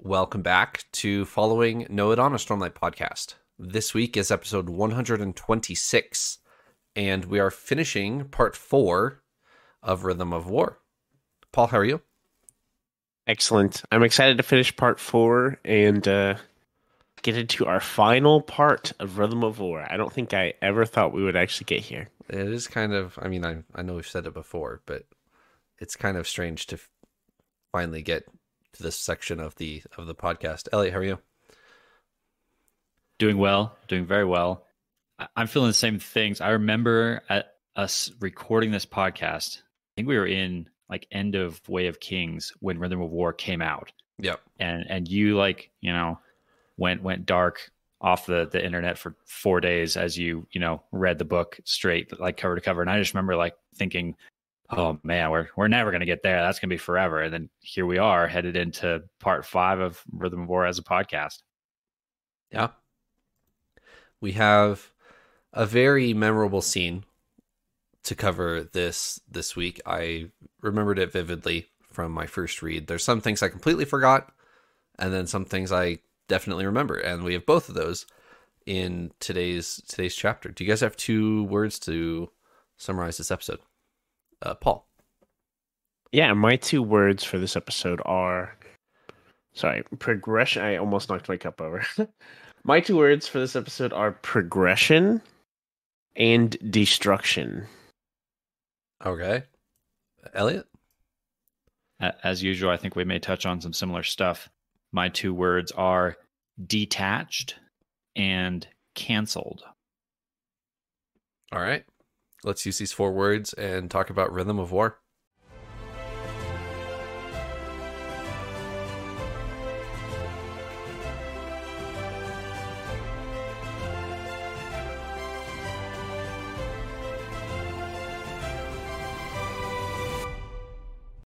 Welcome back to Following Noah on a Stormlight podcast. This week is episode 126, and we are finishing part four of Rhythm of War. Paul, how are you? Excellent. I'm excited to finish part four and uh, get into our final part of Rhythm of War. I don't think I ever thought we would actually get here. It is kind of, I mean, I, I know we've said it before, but it's kind of strange to finally get to this section of the of the podcast. Elliot, how are you? Doing well, doing very well. I'm feeling the same things. I remember at us recording this podcast. I think we were in like end of Way of Kings when Rhythm of War came out. Yep. And and you like, you know, went went dark off the the internet for 4 days as you, you know, read the book straight like cover to cover and I just remember like thinking oh man, we're we're never gonna get there. That's gonna be forever. And then here we are, headed into part five of Rhythm of War as a podcast. Yeah. We have a very memorable scene to cover this this week. I remembered it vividly from my first read. There's some things I completely forgot, and then some things I definitely remember, and we have both of those in today's today's chapter. Do you guys have two words to summarize this episode? Uh, Paul. Yeah, my two words for this episode are sorry, progression. I almost knocked my cup over. my two words for this episode are progression and destruction. Okay. Elliot? As usual, I think we may touch on some similar stuff. My two words are detached and canceled. All right. Let's use these four words and talk about Rhythm of War.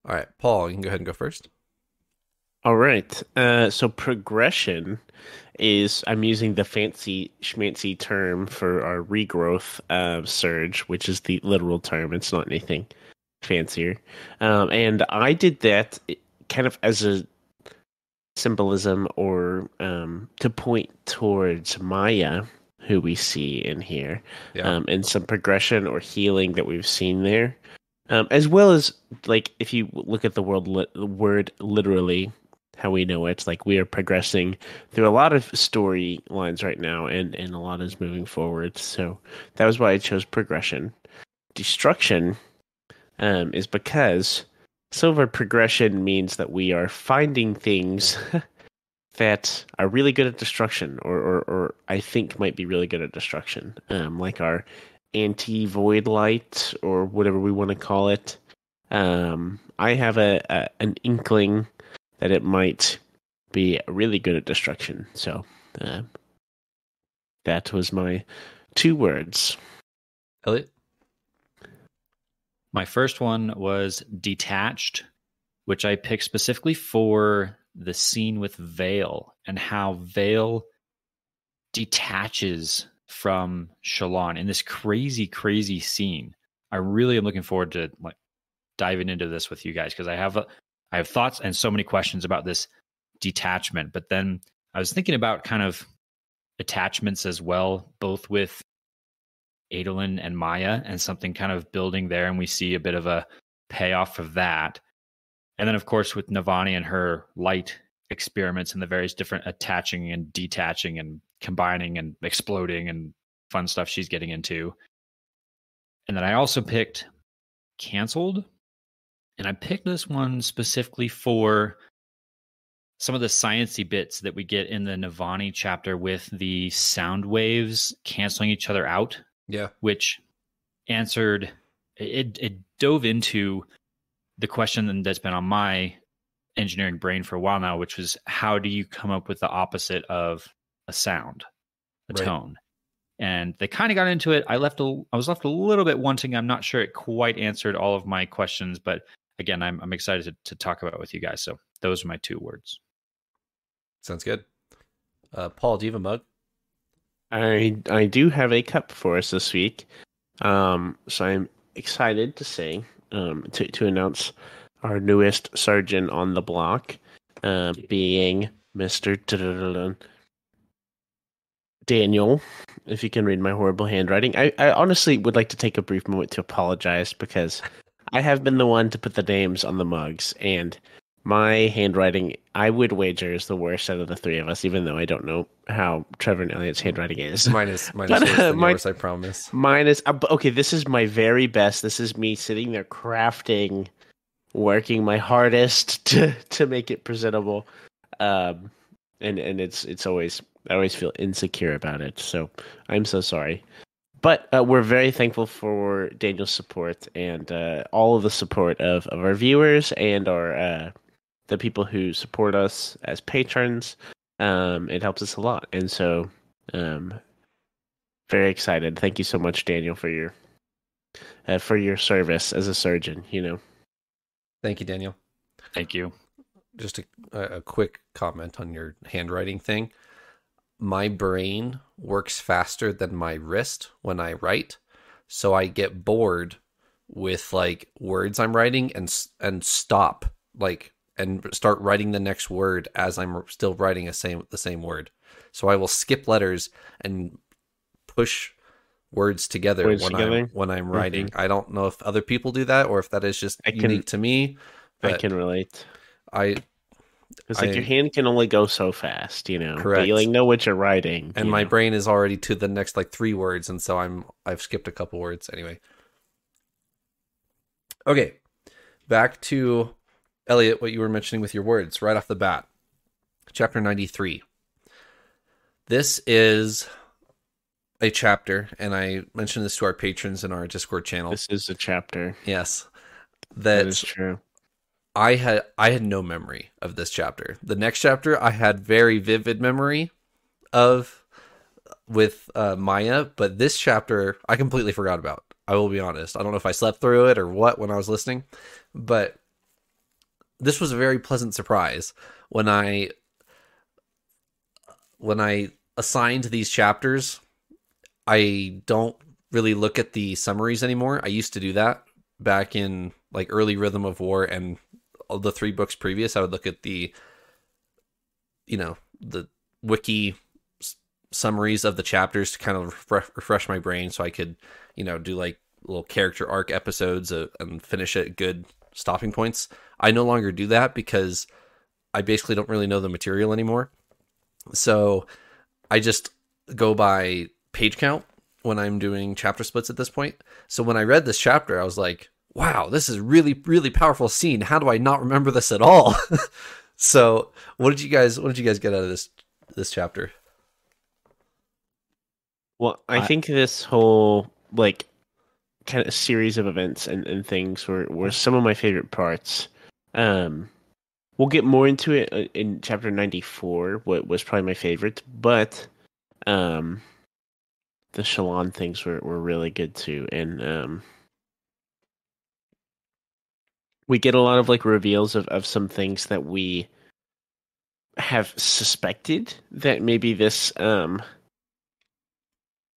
All right, Paul, you can go ahead and go first. All right. Uh, so progression is I'm using the fancy schmancy term for our regrowth uh, surge, which is the literal term. It's not anything fancier. Um, and I did that kind of as a symbolism or um, to point towards Maya, who we see in here, yeah. um, and some progression or healing that we've seen there. Um, as well as like if you look at the world li- the word literally how we know it. Like we are progressing through a lot of storylines right now, and and a lot is moving forward. So that was why I chose progression. Destruction um, is because silver progression means that we are finding things that are really good at destruction, or or, or I think might be really good at destruction, um, like our anti void light or whatever we want to call it. Um, I have a, a an inkling that it might be really good at destruction. So uh, that was my two words. Elliot? My first one was detached, which I picked specifically for the scene with Veil and how Veil detaches from Shallan in this crazy, crazy scene. I really am looking forward to like diving into this with you guys because I have a, I have thoughts and so many questions about this detachment. But then I was thinking about kind of attachments as well, both with Adolin and Maya, and something kind of building there. And we see a bit of a payoff of that. And then, of course, with Navani and her light experiments and the various different attaching and detaching and combining and exploding and fun stuff she's getting into. And then I also picked canceled and I picked this one specifically for some of the sciency bits that we get in the Navani chapter with the sound waves canceling each other out. Yeah. Which answered it it dove into the question that's been on my engineering brain for a while now, which was how do you come up with the opposite of a sound, a right. tone? And they kind of got into it. I left a I was left a little bit wanting. I'm not sure it quite answered all of my questions, but again, I'm I'm excited to, to talk about with you guys. So those are my two words. Sounds good. Uh, Paul, do you have a mug? I I do have a cup for us this week. Um, so I'm excited to say um, to to announce our newest sergeant on the block. uh, being Mister Daniel. If you can read my horrible handwriting, I, I honestly would like to take a brief moment to apologize because I have been the one to put the names on the mugs, and my handwriting, I would wager, is the worst out of the three of us, even though I don't know how Trevor and Elliot's handwriting is. Mine is mine is worse uh, than yours, I promise. Mine is uh, okay. This is my very best. This is me sitting there crafting, working my hardest to to make it presentable, um, and and it's it's always I always feel insecure about it. So I'm so sorry, but uh, we're very thankful for Daniel's support and uh, all of the support of of our viewers and our uh, the people who support us as patrons. Um, it helps us a lot, and so um, very excited. Thank you so much, Daniel, for your uh, for your service as a surgeon. You know, Thank you, Daniel. Thank you. Just a, a a quick comment on your handwriting thing. My brain works faster than my wrist when I write, so I get bored with like words I'm writing and and stop like and start writing the next word as I'm still writing a same the same word. So I will skip letters and push words together Words when together? I'm when I'm mm-hmm. writing. I don't know if other people do that or if that is just I can- unique to me. I can relate. I It's like I- your hand can only go so fast, you know. But Correct. you like know what you're writing, and you my know. brain is already to the next like three words and so i'm i've skipped a couple words anyway okay back to elliot what you were mentioning with your words right off the bat chapter 93 this is a chapter and i mentioned this to our patrons in our discord channel This is a chapter. yes That that is true. I had I had no memory of this chapter. The next chapter I had very vivid memory of with uh, Maya, but this chapter I completely forgot about. I will be honest. I don't know if I slept through it or what when I was listening, but this was a very pleasant surprise when I when I assigned these chapters. I don't really look at the summaries anymore. I used to do that back in like early Rhythm of War and the three books previous. I would look at the you know the wiki summaries of the chapters to kind of refresh, refresh my brain so I could you know do like little character arc episodes uh, and finish at good stopping points. I no longer do that because I basically don't really know the material anymore. So I just go by page count when I'm doing chapter splits at this point. So when I read this chapter, I was like, wow, this is really, really powerful scene. How do I not remember this at all? so what did you guys what did you guys get out of this this chapter? Well, I, I- think this whole like kind of series of events and, and things were, were some of my favorite parts. Um, we'll get more into it uh, in chapter ninety four. What was probably my favorite, but um, the Shallan things were, were really good too, and um, we get a lot of like reveals of, of some things that we have suspected that maybe this um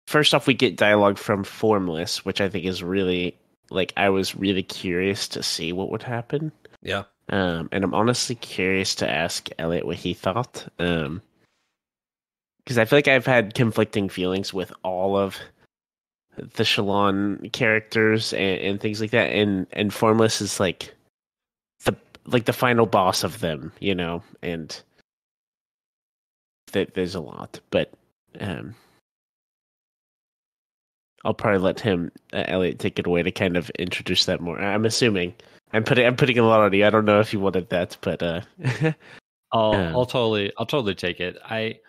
first off we get dialogue from formless which i think is really like i was really curious to see what would happen Yeah. um and i'm honestly curious to ask elliot what he thought um because i feel like i've had conflicting feelings with all of the shallan characters and, and things like that and and formless is like like the final boss of them you know and that there's a lot but um I'll probably let him, uh, Elliot, take it away to kind of introduce that more. I'm assuming I'm putting I'm putting a lot on you. I don't know if you wanted that, but uh, I'll Um, I'll totally I'll totally take it. I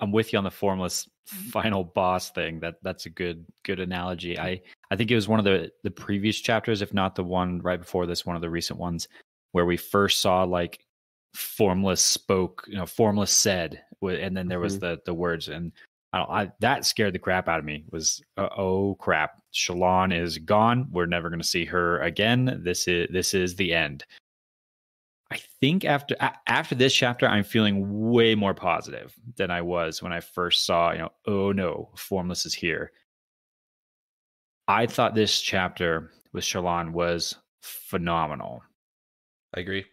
I'm with you on the formless final boss thing. That that's a good good analogy. I I think it was one of the the previous chapters, if not the one right before this, one of the recent ones where we first saw like formless spoke, you know, formless said, and then there was the the words and. I, don't, I that scared the crap out of me. Was uh, oh crap? Shallan is gone. We're never going to see her again. This is this is the end. I think after after this chapter, I'm feeling way more positive than I was when I first saw. You know, oh no, Formless is here. I thought this chapter with Shallan was phenomenal. I agree.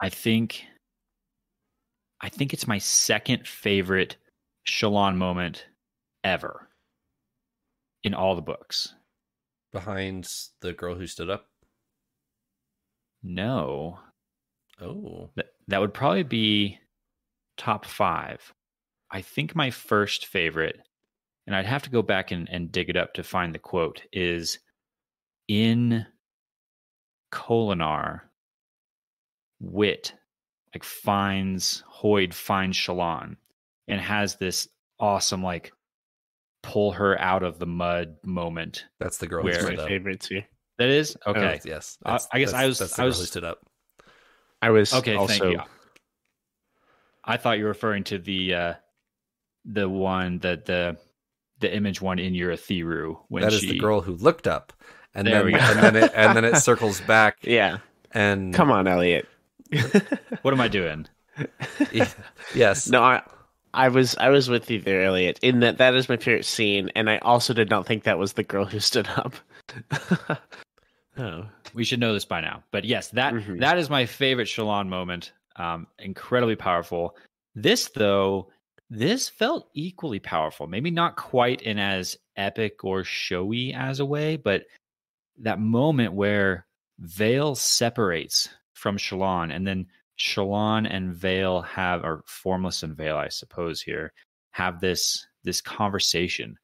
I think I think it's my second favorite Shallan moment ever in all the books. Behind the girl who stood up. No, Oh. that that would probably be top five. I think my first favorite, and I'd have to go back and, and dig it up to find the quote, is in Kholinar, Wit like finds Hoid finds Shallan and has this awesome like pull her out of the mud moment. That's the girl Where- who That's my favorite too. That is okay. Yes. Uh, that's- I guess I was- That's the I girl was- who stood up. I was Okay, also thank you. I thought you were referring to the uh the one that the the image one in your Thiru when That is she the girl who looked up, and There then we go. and then it and then it circles back. yeah. And Come on, Elliot. What am I doing? yes, No, I, I was I was with you there, Elliot. In that that is my favorite scene, and I also did not think that was the girl who stood up. oh, We should know this by now. But yes, that Mhm. that is my favorite Shallan moment. Um, incredibly powerful. This though, this felt equally powerful. Maybe not quite in as epic or showy as a way, but that moment where Veil separates from Shallan, and then Shallan and Veil have, or Formless and Veil, I suppose, here have this this conversation,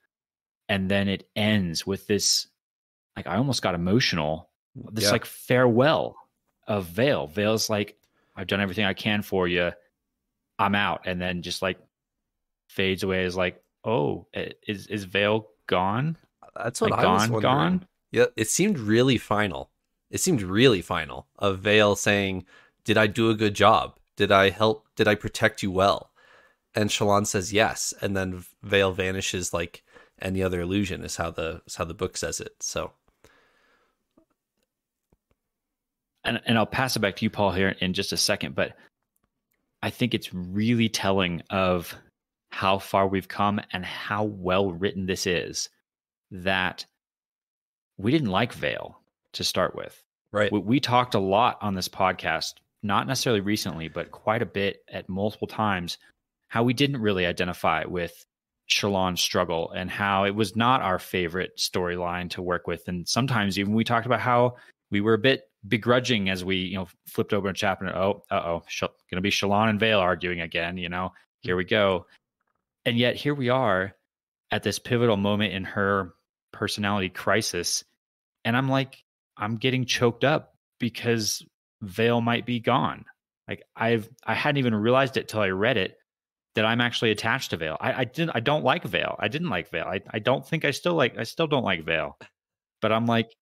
and then it ends with this. Like I almost got emotional this Yeah. like farewell of Veil. Veil's like, I've done everything I can for you. I'm out, and then just like fades away. Is like, oh, is is Veil gone? that's what Like I was gone, wondering. gone? Yeah, it seemed really final. It seemed really final. Of Veil saying, "Did I do a good job? Did I help? Did I protect you well?" And Shallan says yes, and then Veil vanishes like any other illusion. Is how the is how the book says it. So And and I'll pass it back to you, Paul, here in just a second. But I think it's really telling of how far we've come and how well written this is. That we didn't like Veil to start with. right, we, we talked a lot on this podcast, not necessarily recently, but quite a bit at multiple times, how we didn't really identify with Shallan's struggle and how it was not our favorite storyline to work with. And sometimes even we talked about how we were a bit begrudging as we, you know, flipped over a chapter. And, oh, uh oh, Sh- going to be Shallan and Veil arguing again. You know, here we go. And yet here we are at this pivotal moment in her personality crisis. And I'm like, I'm getting choked up because Veil might be gone. Like I've I hadn't even realized it till I read it that I'm actually attached to Veil. I, I didn't I don't like Veil. I didn't like Veil. I, I don't think I still like I still don't like Veil. But I'm like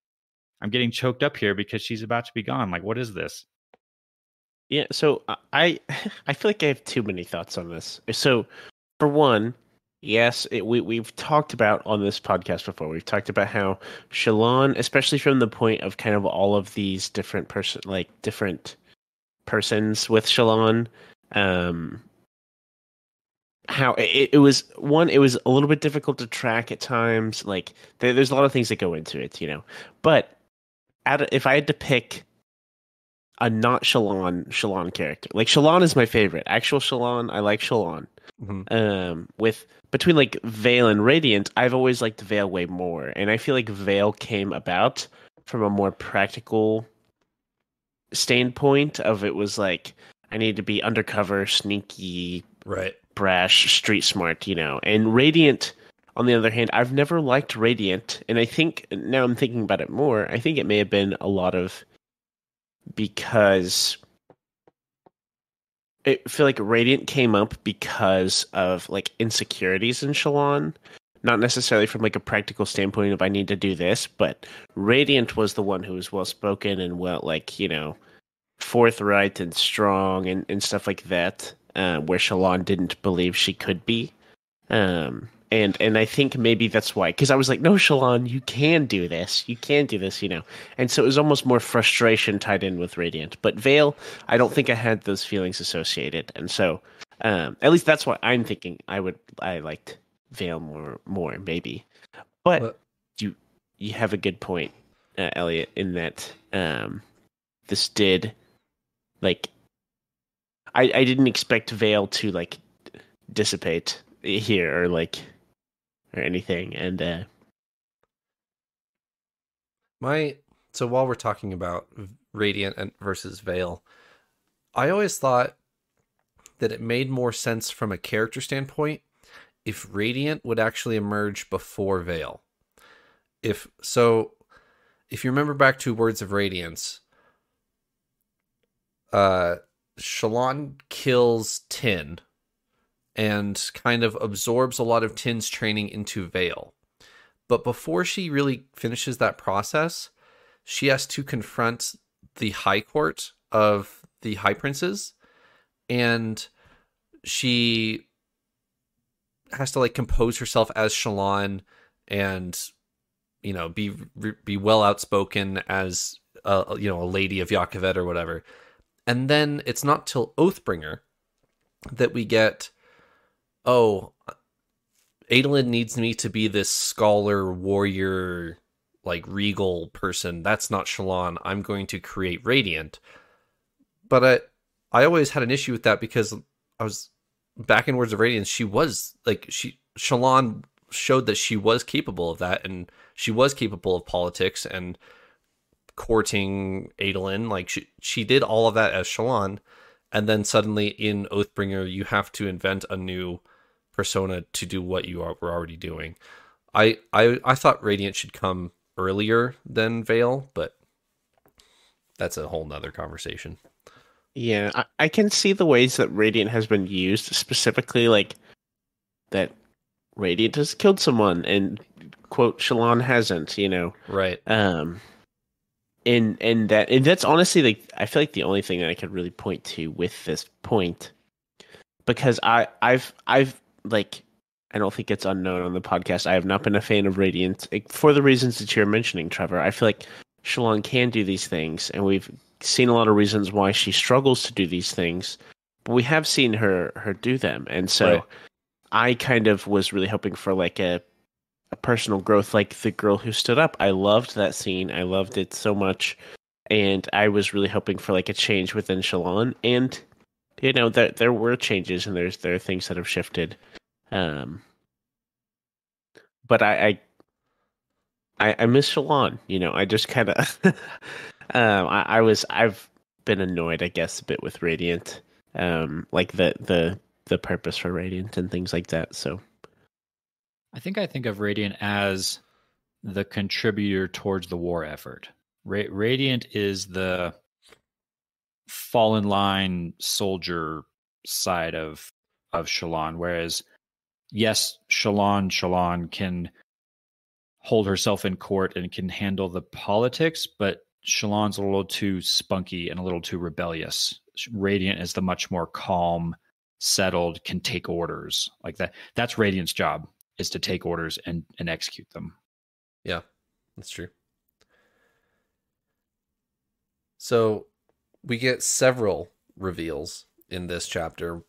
I'm getting choked up here because she's about to be gone. Like what is this? yeah. So uh, I I feel like I have too many thoughts on this. So for one, yes, it, we we've talked about on this podcast before. We've talked about how Shallan, especially from the point of kind of all of these different person like different persons with Shallan, um how it, it was one it was a little bit difficult to track at times like there, there's a lot of things that go into it you know but of, if i had to pick a not shallan shallan character like shallan is my favorite actual shallan i like shallan Mhm. um with between like Veil and Radiant, I've always liked Veil way more, and I feel like Veil came about from a more practical standpoint of it was like I need to be undercover, sneaky, right. brash, street smart, you know. And Radiant, on the other hand, I've never liked Radiant, and I think now I'm thinking about it more. I think it may have been a lot of because I feel like Radiant came up because of like insecurities in Shallan. Not necessarily from like a practical standpoint of I need to do this, but Radiant was the one who was well spoken and well like, you know, forthright and strong and, and stuff like that. Uh, where Shallan didn't believe she could be. Um and and I think maybe that's why because I was like, no, Shallan, you can do this, you can do this, you know. And so it was almost more frustration tied in with Radiant. But Veil, I don't think I had those feelings associated, and so um, at least that's what I'm thinking. I would I liked Veil more more maybe, but you you have a good point, uh, Elliot, in that um, this did like I I didn't expect Veil to like dissipate here or like or anything, and uh My so while we're talking about Radiant and versus Veil, I always thought that it made more sense from a character standpoint if Radiant would actually emerge before Veil. If so, if you remember back to Words of Radiance, uh, Shallan kills Tin and kind of absorbs a lot of Tin's training into Veil. But before she really finishes that process, she has to confront the High Court of the High Princes, and she has to like compose herself as Shallan and you know be be well outspoken as a, you know a lady of Jah Keved or whatever. And then it's not till Oathbringer that we get oh Adolin needs me to be this scholar, warrior, like regal person. That's not Shallan. I'm going to create Radiant. But I I always had an issue with that because I was back in Words of Radiance, she was like she Shallan showed that she was capable of that and she was capable of politics and courting Adolin. Like she she did all of that as Shallan. And then suddenly in Oathbringer you have to invent a new persona to do what you are, were already doing. I, I I thought Radiant should come earlier than Veil, but that's a whole nother conversation. Yeah, I, I can see the ways that Radiant has been used, specifically like that Radiant has killed someone and quote Shallan hasn't, you know. Right. Um and and that and that's honestly like I feel like the only thing that I could really point to with this point because I I've I've like I don't think it's unknown on the podcast. I have not been a fan of Radiant for the reasons that you're mentioning, Trevor. I feel like Shallan can do these things, and we've seen a lot of reasons why she struggles to do these things. But we have seen her her do them, and so right. I kind of was really hoping for like a a personal growth, like the girl who stood up. I loved that scene. I loved it so much, and I was really hoping for like a change within shallan And you know, there there were changes, and there's there are things that have shifted. Um, but I, I, I, miss shallan You know, I just kind of, um, I, I was, I've been annoyed, I guess, a bit with Radiant, um, like the the the purpose for Radiant and things like that. So, I think I think of Radiant as the contributor towards the war effort. Ra- Radiant is the fallen line soldier side of of Shallan, whereas yes, Shallan Shallan can hold herself in court and can handle the politics, but Shallan's a little too spunky and a little too rebellious. Radiant is the much more calm, settled, can take orders like that. That's Radiant's job is to take orders and and execute them. Yeah, that's true. So we get several reveals in this chapter,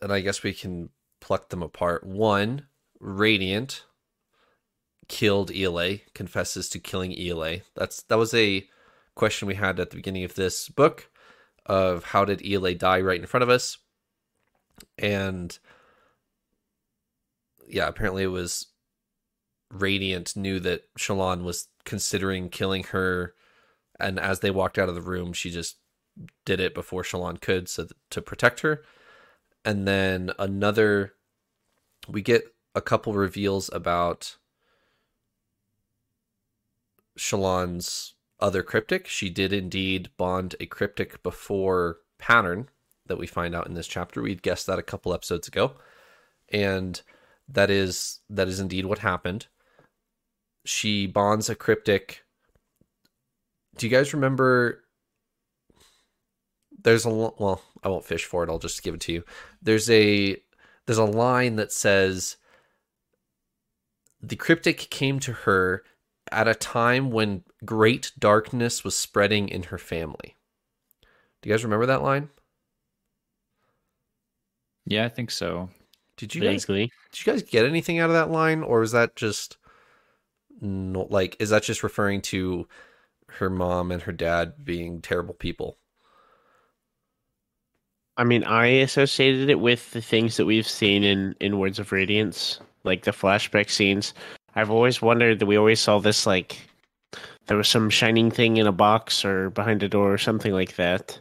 and I guess we can pluck them apart. One, Radiant killed Ela, confesses to killing Ela. That's that was a question we had at the beginning of this book of how did Ela die right in front of us? And yeah, apparently it was Radiant knew that Shallan was considering killing her and as they walked out of the room, she just did it before Shallan could so to protect her and then another we get a couple reveals about Shallan's other cryptic. She did indeed bond a cryptic before pattern that we find out in this chapter. We'd guessed that a couple episodes ago. And that is that is indeed what happened. She bonds a cryptic. Do you guys remember there's a well, I won't fish for it. I'll just give it to you. There's a there's a line that says the cryptic came to her at a time when great darkness was spreading in her family. Do you guys remember that line? Yeah, I think so. Did you guys did you guys get anything out of that line or is that just no, like is that just referring to her mom and her dad being terrible people? I mean, I associated it with the things that we've seen in in Words of Radiance, like the flashback scenes. I've always wondered that we always saw this like there was some shining thing in a box or behind a door or something like that.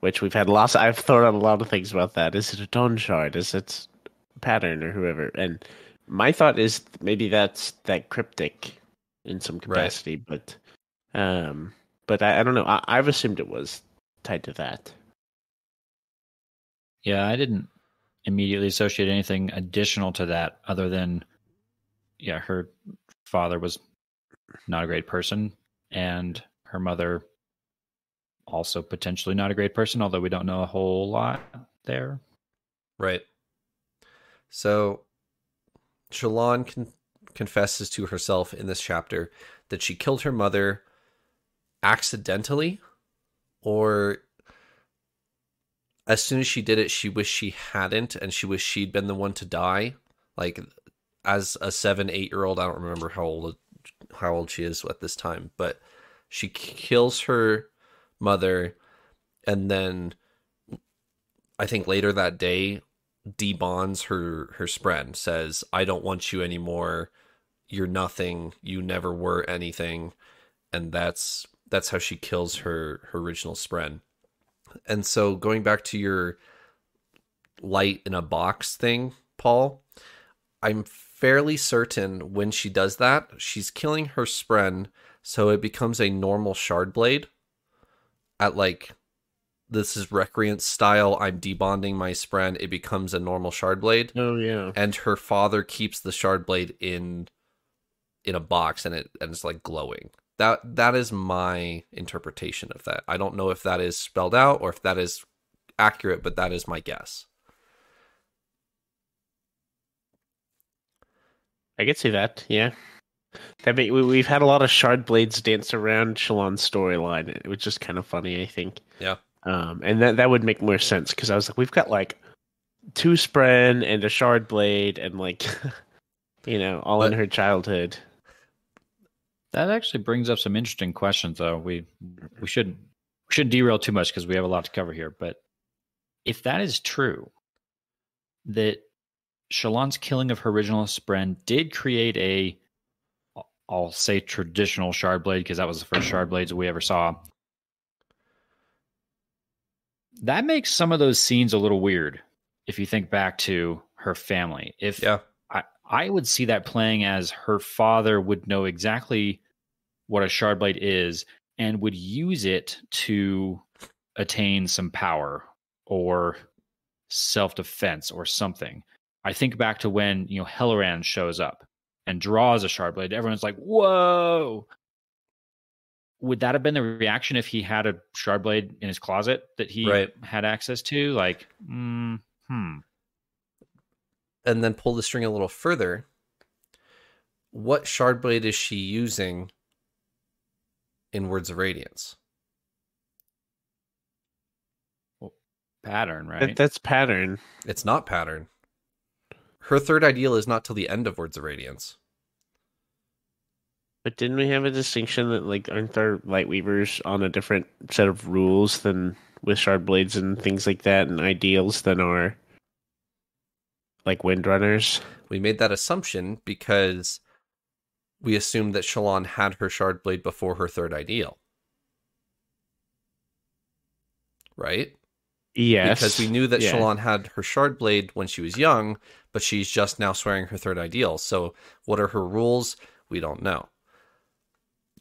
Which we've had lots. I've thought on a lot of things about that. Is it a dawn shard? Is it pattern or whoever? And my thought is maybe that's that cryptic in some capacity, but um, but I, I don't know. I, I've assumed it was tied to that. Yeah, I didn't immediately associate anything additional to that other than yeah, her father was not a great person and her mother also potentially not a great person, although we don't know a whole lot there. Right. So Shallan con- confesses to herself in this chapter that she killed her mother accidentally or as soon as she did it she wished she hadn't and she wished she'd been the one to die. Like as a 7 8 year old I don't remember how old how old she is at this time but she kills her mother and then I think later that day debonds her her spren says I don't want you anymore. You're nothing. You never were anything. And that's that's how she kills her her original spren and so going back to your light in a box thing paul i'm fairly certain when she does that she's killing her spren so it becomes a normal shard blade at like this is recreant style i'm debonding my spren it becomes a normal shard blade Oh yeah. and her father keeps the shard blade in in a box and it and it's like glowing that that is my interpretation of that i don't know if that is spelled out or if that is accurate but that is my guess I could see that. Yeah. That be, we, we've had a lot of shard blades dance around Shallan's storyline, which is kind of funny, I think. Yeah. Um, and that that would make more sense because I was like, we've got like two spren and a shard blade, and like, you know, all in her childhood. That actually brings up some interesting questions, though. We we shouldn't we shouldn't derail too much because we have a lot to cover here. But if that is true, that Shallan's killing of her original Spren did create a, I'll say traditional shard blade because that was the first shard blades we ever saw. That makes some of those scenes a little weird if you think back to her family. If yeah I, I would see that playing as her father would know exactly what a shard blade is and would use it to attain some power or self defense or something. I think back to when, you know, Helaran shows up and draws a shard blade. Everyone's like, whoa. Would that have been the reaction if he had a shard blade in his closet that he Right. had access to? Like, mm, hmm. and then pull the string a little further what shard blade is she using in words of radiance Pattern, right? That, that's pattern. it's not pattern her third ideal is not till the end of words of radiance But didn't we have a distinction that like aren't our light weavers on a different set of rules than with shard blades and things like that and ideals than our like windrunners? We made that assumption because we assumed that Shallan had her shard blade before her third ideal. Right? Yes. Because we knew that Yeah. Shallan had her shard blade when she was young, but she's just now swearing her third ideal. So what are her rules? We don't know.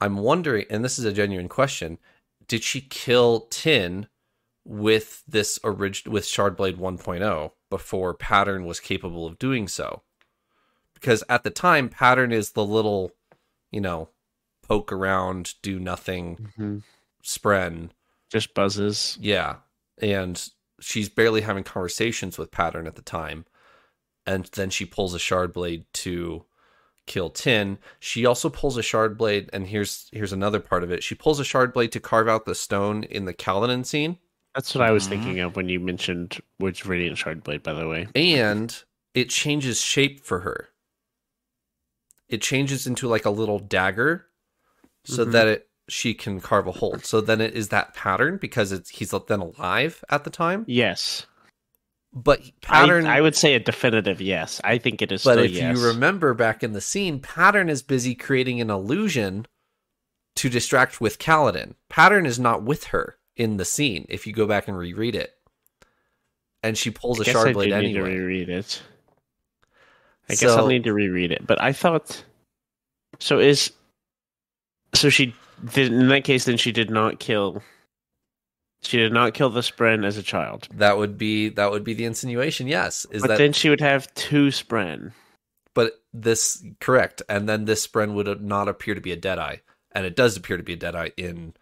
I'm wondering, and this is a genuine question, did she kill Tin with this orig- with Shardblade 1.0 before Pattern was capable of doing so? Because at the time, Pattern is the little, you know, poke around, do nothing, Mhm. spren. just buzzes. Yeah. And she's barely having conversations with Pattern at the time. And then she pulls a Shardblade to kill Tin. She also pulls a shard blade, and here's here's another part of it. She pulls a shard blade to carve out the stone in the Kaladin scene, That's what I was Mhm. thinking of when you mentioned which of Radiant Shard Blade, by the way. and it changes shape for her. It changes into like a little dagger so Mhm. that it she can carve a hole. So then it is that pattern because it's he's then alive at the time. Yes. But pattern I, I would say a definitive yes. I think it is. but still if yes. you remember back in the scene, Pattern is busy creating an illusion to distract with Kaladin. Pattern is not with her in the scene if you go back and reread it. And she pulls I a shard I blade do need to reread it. I guess I'll need to reread it. But I thought so. Is so she did in that case? Then she did not kill. She did not kill the Spren as a child. That would be that would be the insinuation, yes. Is but that then she would have two Spren. but this correct. And then this Spren would not appear to be a Deadeye. And it does appear to be a Deadeye in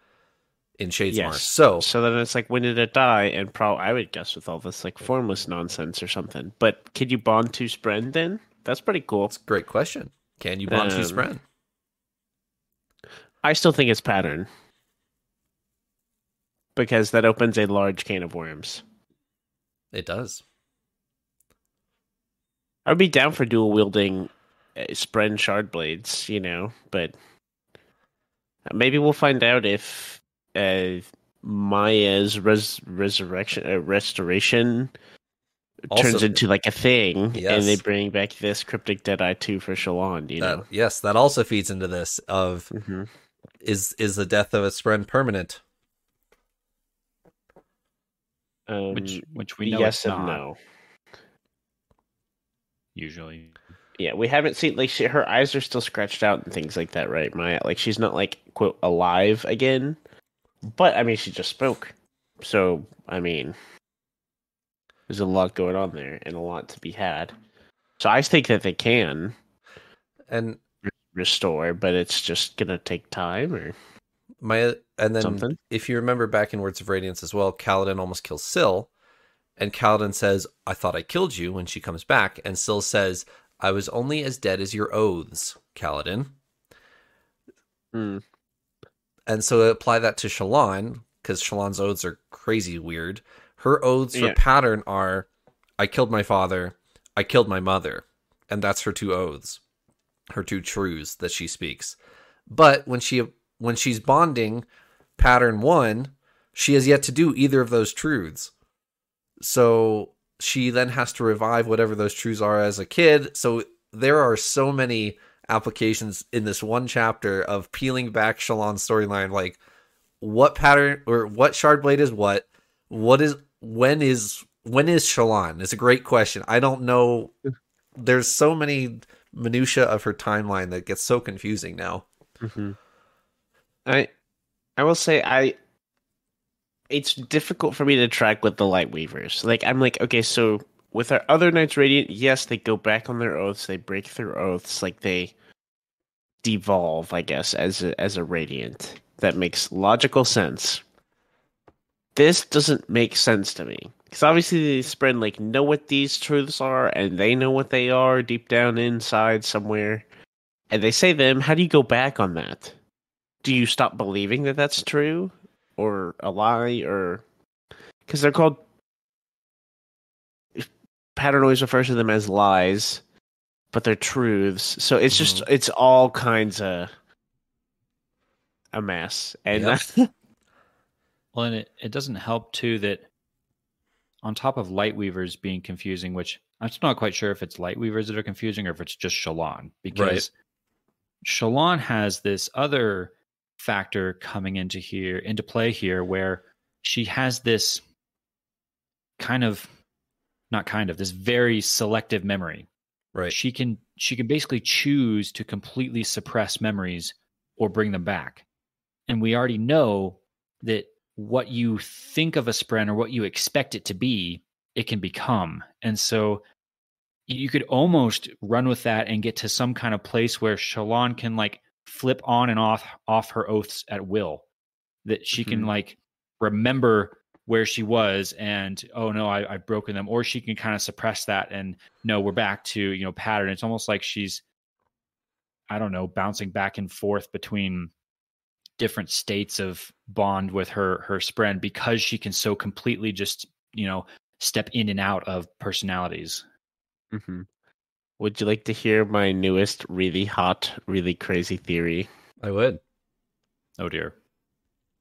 in Shadesmar. Yes. So So then it's like, when did it die? And pro, I would guess with all this like formless nonsense or something. But could you bond two Spren then? That's pretty cool. a great question. Can you bond two Um, Spren? I still think it's pattern because that opens a large can of worms. It does. I would be down for dual wielding uh, Spren shard blades, you know, but maybe we'll find out if uh, Maya's res- resurrection, uh, restoration turns into like a thing, and they bring back this cryptic Deadeye two for Shallan. You That, know, yes, that also feeds into this of hmm is is the death of a Spren permanent? Um, which which we know yes it's and no. usually. Yeah, we haven't seen like she, her eyes are still scratched out and things like that, right? Maya, like she's not like quote alive again, but I mean she just spoke, so I mean there's a lot going on there and a lot to be had. So I think that they can And restore, but it's just gonna take time or my and then something. if you remember back in Words of Radiance as well, Kaladin almost kills Syl, and Kaladin says, "I thought I killed you." When she comes back, and Syl says, "I was only as dead as your oaths, Kaladin." Hmm. And so apply that to Shallan because Shallan's oaths are crazy weird. Her oaths for Yeah. pattern are, "I killed my father, I killed my mother," and that's her two oaths, her two truths that she speaks. But when she when she's bonding pattern one, she has yet to do either of those truths. So she then has to revive whatever those truths are as a kid. So there are so many applications in this one chapter of peeling back Shallan's storyline, like what pattern or what Shardblade is what, what is when is when is Shallan? It's a great question. I don't know. There's so many minutia of her timeline that gets so confusing now. hmm I I will say I it's difficult for me to track with the light weavers. Like I'm like, okay, so with our other Knights Radiant, yes, they go back on their oaths, they break their oaths, like they devolve, I guess, as a as a radiant. That makes logical sense. This doesn't make sense to me. Because obviously the spread like know what these truths are and they know what they are deep down inside somewhere. And they say them, how do you go back on that? Do you stop believing that that's true or a lie or because they're called pattern always refers to them as lies but they're truths. So it's just mm-hmm. it's all kinds of a mess. And Yep. Well, and it, it doesn't help too that on top of light weavers being confusing, which I'm still not quite sure if it's light weavers that are confusing or if it's just Shallan, because Shallan has this other factor coming into here into play here where she has this kind of not kind of this very selective memory. Right. she can she can basically choose to completely suppress memories or bring them back. And we already know that what you think of a spren or what you expect it to be it can become. And so you could almost run with that and get to some kind of place where shallan can like flip on and off off her oaths at will that she can Mhm. like remember where she was and oh no I, i've broken them or she can kind of suppress that and no we're back to you know pattern. It's almost like she's i don't know bouncing back and forth between different states of bond with her her spren because she can so completely just you know step in and out of personalities. Hmm would you like to hear my newest really hot really crazy theory I would. oh dear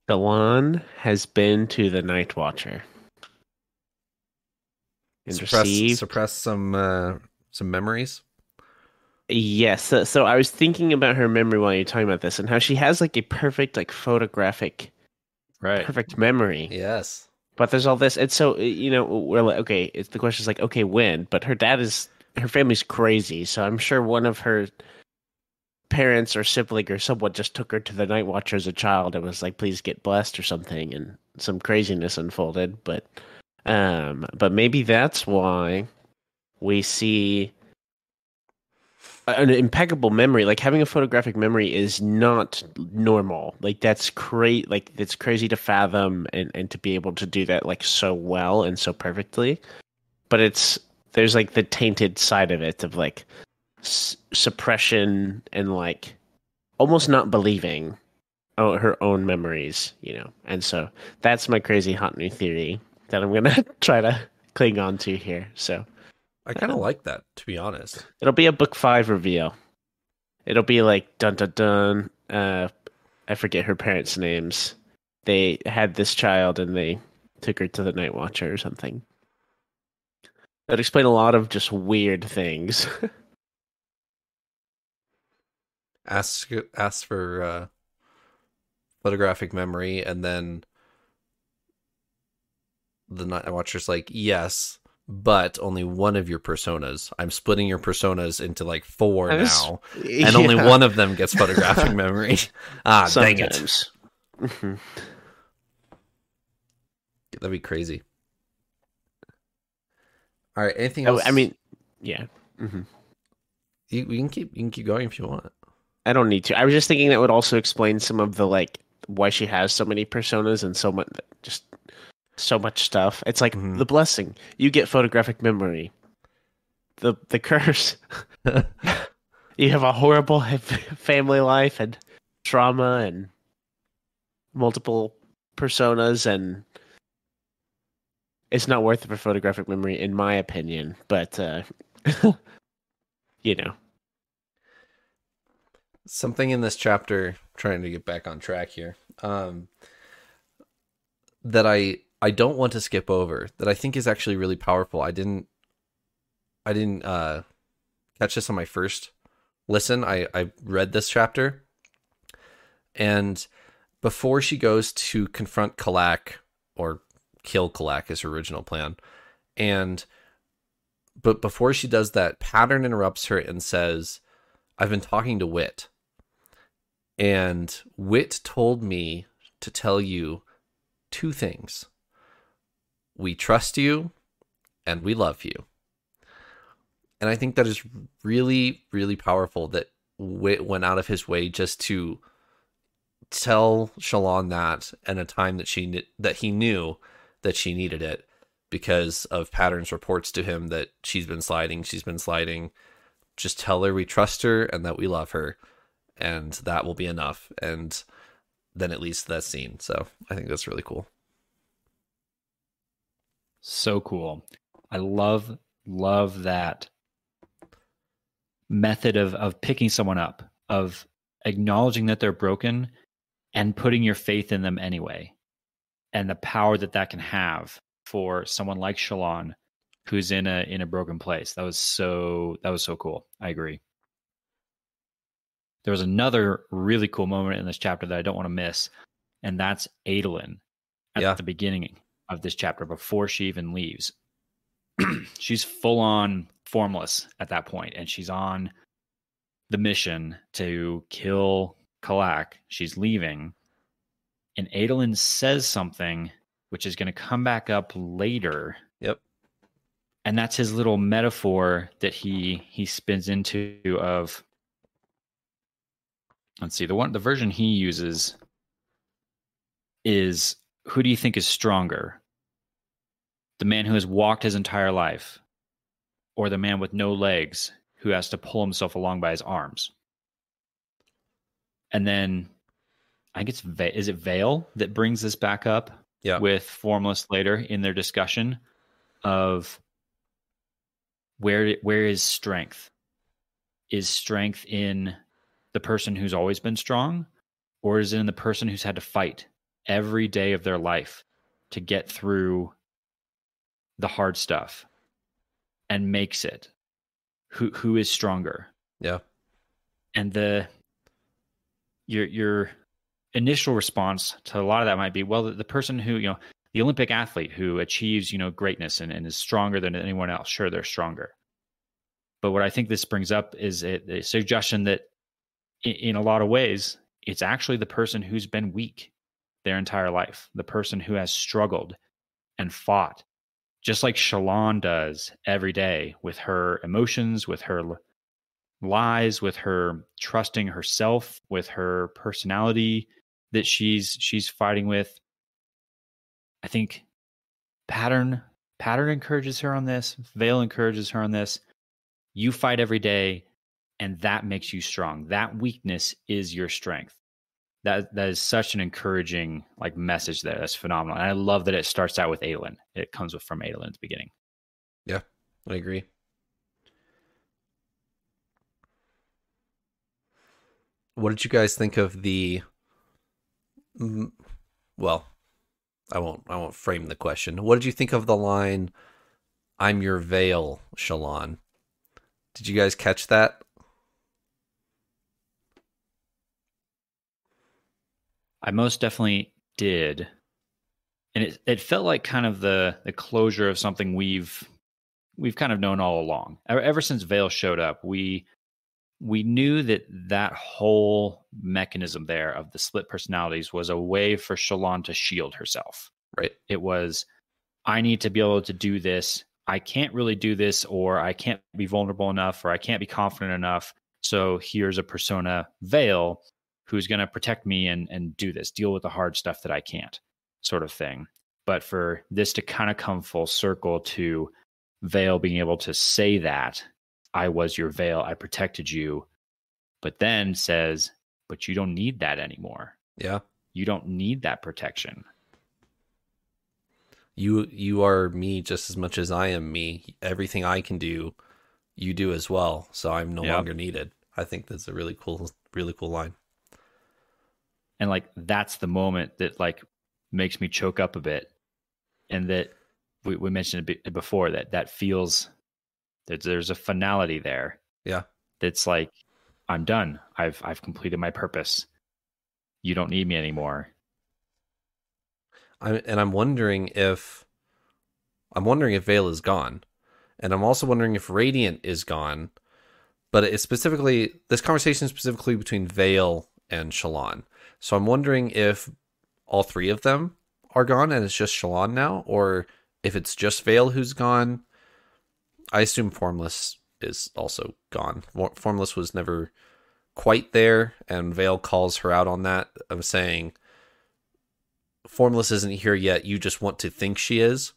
Shallan has been to the night watcher and suppress received. suppress some uh, some memories. Yes. So, so I was thinking about her memory while you're talking about this, and how she has like a perfect, like photographic, Right. perfect memory. Yes. But there's all this, and so you know, we're like, okay, it's the question's like, okay, when? But her dad is, her family's crazy, so I'm sure one of her parents or sibling or someone just took her to the night watcher as a child and was like, please get blessed or something, and some craziness unfolded. But, um, but maybe that's why we see an impeccable memory like having a photographic memory is not normal like that's great like it's crazy to fathom and and to be able to do that like so well and so perfectly but it's there's like the tainted side of it of like s- suppression and like almost not believing oh, her own memories you know and so that's my crazy hot new theory that i'm gonna try to cling on to here so I kind of like that, to be honest. It'll be a book five reveal. It'll be like dun dun dun. Uh, I forget her parents' names. They had this child and they took her to the Night Watcher or something. That'd explain a lot of just weird things. Ask ask for uh, photographic memory, and then the night watcher's like, yes, but only one of your personas. I'm splitting your personas into like four was- now, and only one of them gets photographic memory. Ah, dang it! Sometimes. That'd be crazy. All right, anything Oh, else? I mean, yeah. hmm you, you can keep you can keep going if you want. I don't need to. I was just thinking that would also explain some of the like why she has so many personas and so much just so much stuff. It's like Mhm. the blessing. You get photographic memory. The the curse. you have a horrible family life and trauma and multiple personas and it's not worth it for photographic memory in my opinion, but uh you know. something in this chapter trying to get back on track here um that i i don't want to skip over that i think is actually really powerful. I didn't i didn't uh catch this on my first listen. I i read this chapter. And before she goes to confront kalak or kill kalak original plan and but before she does that pattern interrupts her and says I've been talking to Wit, and Wit told me to tell you two things. We trust you, and we love you. And I think that is really, really powerful that Wit went out of his way just to tell Shallan that in a time that she that he knew that she needed it because of patterns reports to him that she's been sliding, she's been sliding just tell her we trust her and that we love her and that will be enough and then it leads to that scene so i think that's really cool So cool. I love love that method of of picking someone up, of acknowledging that they're broken and putting your faith in them anyway. And the power that that can have for someone like Shallan who's in a in a broken place. That was so that was so cool. I agree. There was another really cool moment in this chapter that I don't want to miss, and that's Adolin at Yeah. the beginning of this chapter before she even leaves. she's full on formless at that point, and she's on the mission to kill Kalak. She's leaving, and Adolin says something which is going to come back up later. Yep. And that's his little metaphor that he he spins into of let's see the one the version he uses is who do you think is stronger the man who has walked his entire life or the man with no legs who has to pull himself along by his arms and then i think it's Va- is it Veil that brings this back up Yeah. with formless later in their discussion of where where is strength is strength in the person who's always been strong or is it in the person who's had to fight every day of their life to get through the hard stuff and makes it. Who who is stronger? Yeah. And the your your initial response to a lot of that might be, well, the, the person who, you know, the Olympic athlete who achieves, you know, greatness and, and is stronger than anyone else, sure, they're stronger. But what I think this brings up is a, a suggestion that in, in a lot of ways, it's actually the person who's been weak their entire life, the person who has struggled and fought, just like shallan does every day with her emotions, with her lies, with her trusting herself, with her personality that she's she's fighting with. I think pattern pattern encourages her on this. Veil encourages her on this. You fight every day, and that makes you strong. That weakness is your strength. That that is such an encouraging like message there. That's phenomenal. And I love that it starts out with Adolin. It comes with, from Adolin at the beginning. Yeah, I agree. What did you guys think of the Mm, well, I won't I won't frame the question. What did you think of the line I'm your veil, Shallan? Did you guys catch that? I most definitely did. And it it felt like kind of the the closure of something we've we've kind of known all along. Ever, ever since Veil showed up, we we knew that that whole mechanism there of the split personalities was a way for Shallan to shield herself. Right. It was I need to be able to do this. I can't really do this or I can't be vulnerable enough or I can't be confident enough. So here's a persona Veil who's going to protect me and and do this, deal with the hard stuff that I can't, sort of thing. But for this to kind of come full circle to Veil being able to say that, I was your veil, I protected you, but then says, but you don't need that anymore. Yeah. You don't need that protection. You you are me just as much as I am me. Everything I can do, you do as well. So I'm no yep. longer needed. I think that's a really cool really cool line and like that's the moment that like makes me choke up a bit and that we, we mentioned it before that that feels that there's a finality there. Yeah. That's like i'm done. I've i've completed my purpose. You don't need me anymore. I, and i'm wondering if i'm wondering if veil is gone. And i'm also wondering if radiant is gone. But it's specifically this conversation specifically between veil and Shallan. so I'm wondering if all three of them are gone and it's just Shallan now, or if it's just Veil who's gone. I assume Formless is also gone. Formless was never quite there, and Veil calls her out on that. I'm saying Formless isn't here yet. You just want to think she is.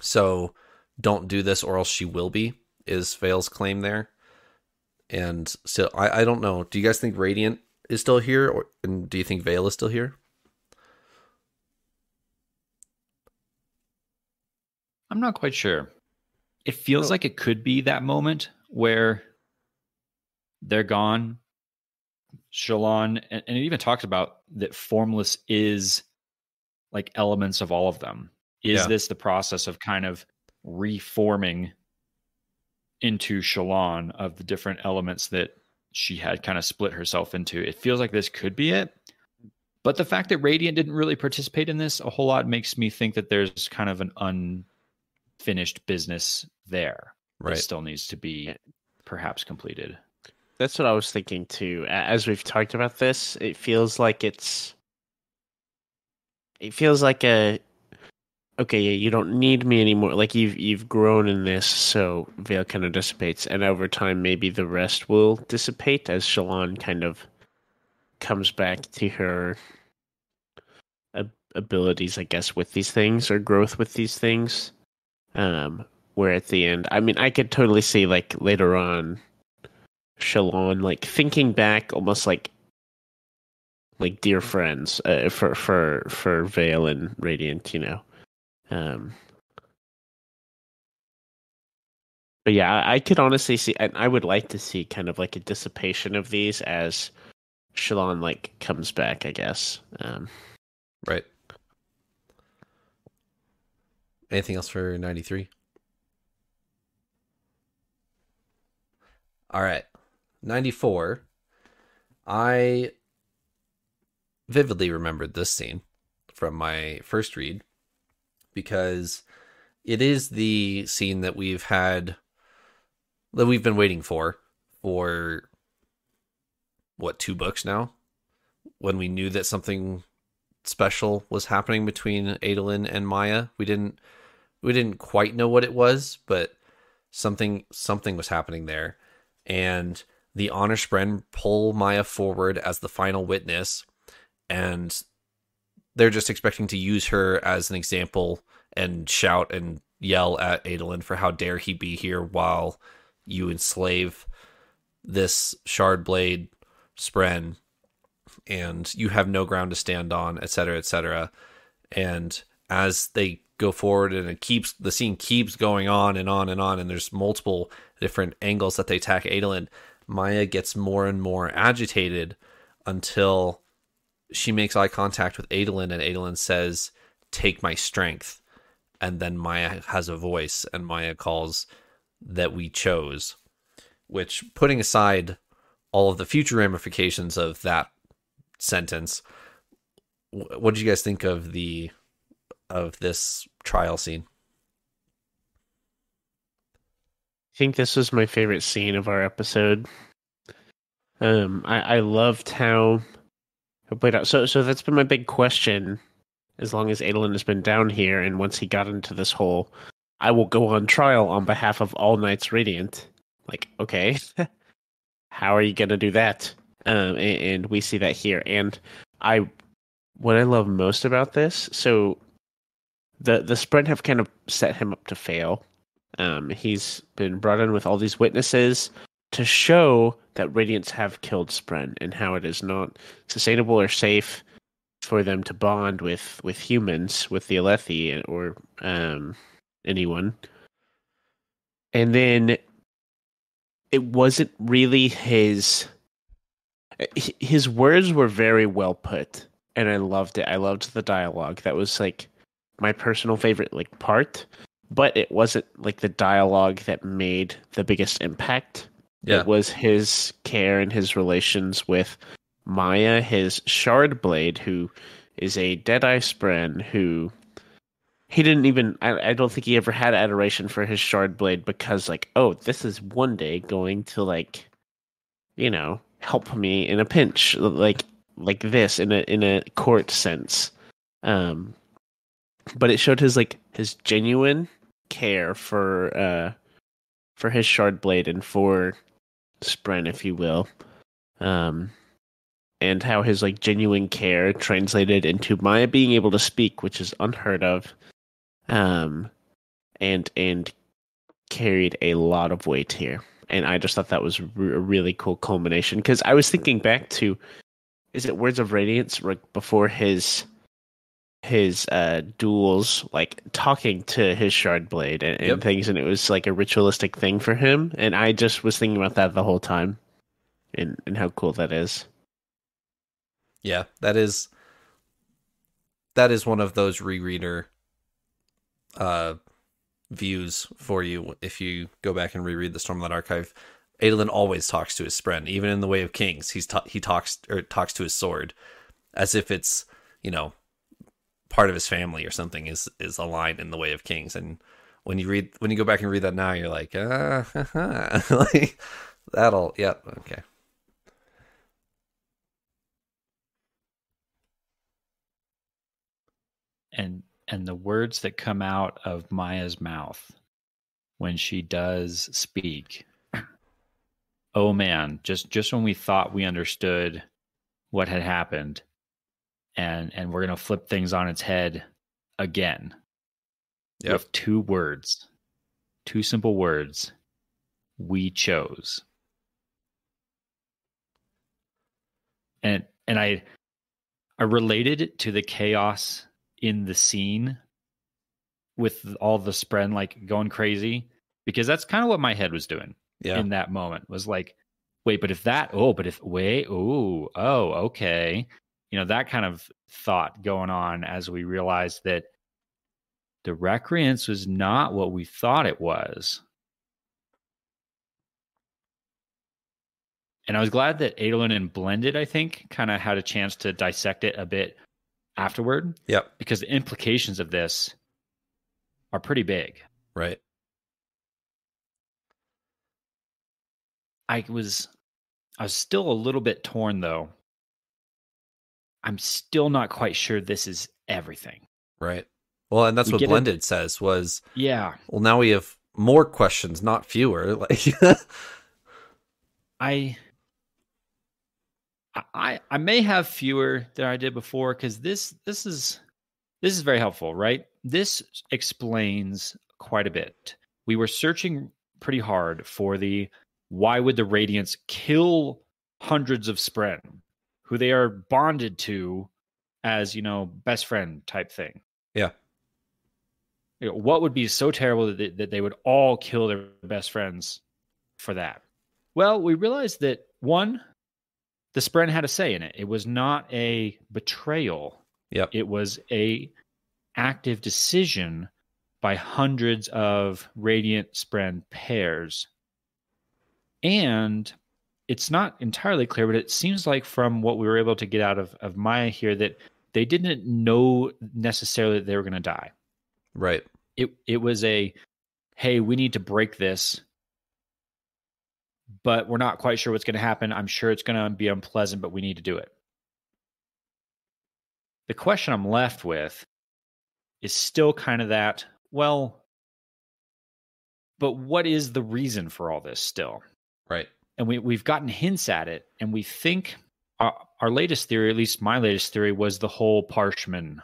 So don't do this, or else she will be, is Veil's claim there. And so I, I don't know. Do you guys think Radiant is still here, or and do you think Veil is still here? I'm not quite sure. It feels oh. like it could be that moment where they're gone. Shallan, and, and it even talks about that formless is like elements of all of them. Is yeah. this the process of kind of reforming into Shallan of the different elements that she had kind of split herself into. It feels like this could be it. But the fact that Radiant didn't really participate in this a whole lot makes me think that there's kind of an unfinished business there right. that still needs to be perhaps completed. That's what I was thinking too. As we've talked about this, it feels like it's it feels like a okay, yeah, you don't need me anymore. Like you've you've grown in this, so Veil kind of dissipates, and over time, maybe the rest will dissipate as Shallan kind of comes back to her abilities, I guess, with these things or growth with these things. Um, where at the end, I mean, I could totally see like later on, Shallan like thinking back, almost like like dear friends uh, for for for Veil and Radiant, you know um, but yeah, I, I could honestly see, and I would like to see kind of like a dissipation of these as Shallan like comes back. I guess. Um, right. Anything else for ninety three? All right. 94. I vividly remembered this scene from my first read because it is the scene that we've had that we've been waiting for for what two books now when we knew that something special was happening between Adolin and Maya we didn't we didn't quite know what it was but something something was happening there. And the honor spren pull Maya forward as the final witness and they're just expecting to use her as an example and shout and yell at Adolin for how dare he be here while you enslave this shard blade spren and you have no ground to stand on etc etc and as they go forward and it keeps the scene keeps going on and on and on and there's multiple different angles that they attack Adolin Maya gets more and more agitated until she makes eye contact with Adolin and Adolin says take my strength and then Maya has a voice, and Maya calls that we chose. Which, putting aside all of the future ramifications of that sentence, what did you guys think of the of this trial scene? I think this was my favorite scene of our episode. Um, I, I loved how it played out. So, so that's been my big question as long as Adolin has been down here, and once he got into this hole, I will go on trial on behalf of all Knights Radiant. Like, okay, how are you to do that? Um, and, and we see that here. And I, what I love most about this, so the the Spren have kind of set him up to fail. Um, he's been brought in with all these witnesses to show that Radiants have killed Spren and how it is not sustainable or safe for them to bond with with humans, with the Alethi or um, anyone. And then it wasn't really his his words were very well put and I loved it. I loved the dialogue. That was like my personal favorite like part, but it wasn't like the dialogue that made the biggest impact. Yeah. It was his care and his relations with Maya, his shard blade, who is a Deadeye Spren who he didn't even I, I, don't think he ever had adoration for his shard blade because like, oh, this is one day going to like you know, help me in a pinch. Like like this in a in a court sense. Um but it showed his like his genuine care for uh for his shard blade and for Spren, if you will. Um and how his like genuine care translated into Maya being able to speak, which is unheard of, um, and and carried a lot of weight here. And I just thought that was a really cool culmination because I was thinking back to, is it Words of Radiance before his his uh duels like talking to his shard blade and, and yep. things and it was like a ritualistic thing for him and i just was thinking about that the whole time and and how cool that is yeah, that is that is one of those rereader uh views for you if you go back and reread the Stormlight Archive. Adolin always talks to his spren, even in the Way of Kings. He's ta- he talks or talks to his sword as if it's you know part of his family or something is is aligned in the Way of Kings. And when you read when you go back and read that now, you're like, ah, like that'll yep yeah, okay. and and the words that come out of Maya's mouth when she does speak. Oh man, just just when we thought we understood what had happened and and we're going to flip things on its head again. Yep. With two words. Two simple words. We chose. And and I I related it to the chaos in the scene with all the spren like going crazy because that's kind of what my head was doing yeah. in that moment was like wait but if that oh but if wait oh oh okay you know that kind of thought going on as we realized that the recreance was not what we thought it was And I was glad that Adolin and Blended, I think, kind of had a chance to dissect it a bit afterward. Yep. Because the implications of this are pretty big. Right. I was I was still a little bit torn though. I'm still not quite sure this is everything. Right. Well, and that's We what Blended says was, Yeah. well, now we have more questions, not fewer. Like, I I I may have fewer than I did before because this this is this is very helpful, right? This explains quite a bit. We were searching pretty hard for the why would the radiance kill hundreds of Spren, who they are bonded to as you know best friend type thing. Yeah. You know, what would be so terrible that they, that they would all kill their best friends for that? Well, we realized that one, the Spren had a say in it. It was not a betrayal. yep. It was a active decision by hundreds of Radiant Spren pairs. And it's not entirely clear, but it seems like from what we were able to get out of, of Maya here that they didn't know necessarily that they were going to die Right. it it was a hey we need to break this but we're not quite sure what's going to happen i'm sure it's going to be unpleasant but we need to do it the question i'm left with is still kind of that well but what is the reason for all this still Right. And we, we've gotten hints at it and we think our, our latest theory at least my latest theory was the whole parshmen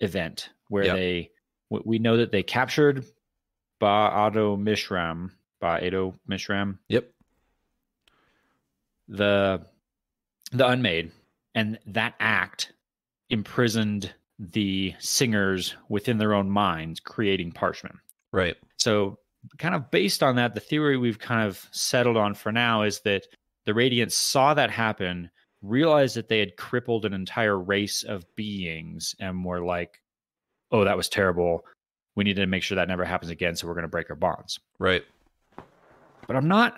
event where Yep. they we- we know that they captured Ba-Ado-Mishram Ba'ado Mishram Yep. the the unmade and that act imprisoned the singers within their own minds creating parshmen Right. so, kind of based on that, the theory we've kind of settled on for now is that the Radiant saw that happen, realized that they had crippled an entire race of beings, and were like, oh, that was terrible. We need to make sure that never happens again. So, we're going to break our bonds. Right. But I'm not,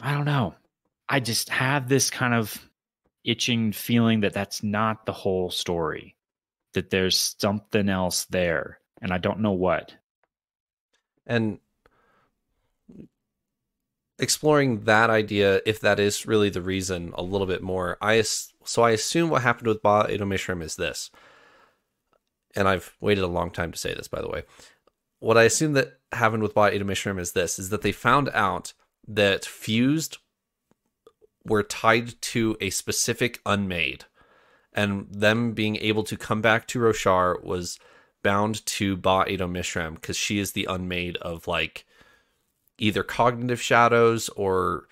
I don't know. I just have this kind of itching feeling that that's not the whole story, that there's something else there, and I don't know what. And exploring that idea, if that is really the reason, a little bit more. I so I assume what happened with Ba-Ado-Mishram is this, and I've waited a long time to say this, by the way. What I assume that happened with Ba-Ado-Mishram is this: is that they found out that fused were tied to a specific unmade, and them being able to come back to Roshar was bound to Ba-Ado-Mishram because she is the unmade of like either cognitive shadows or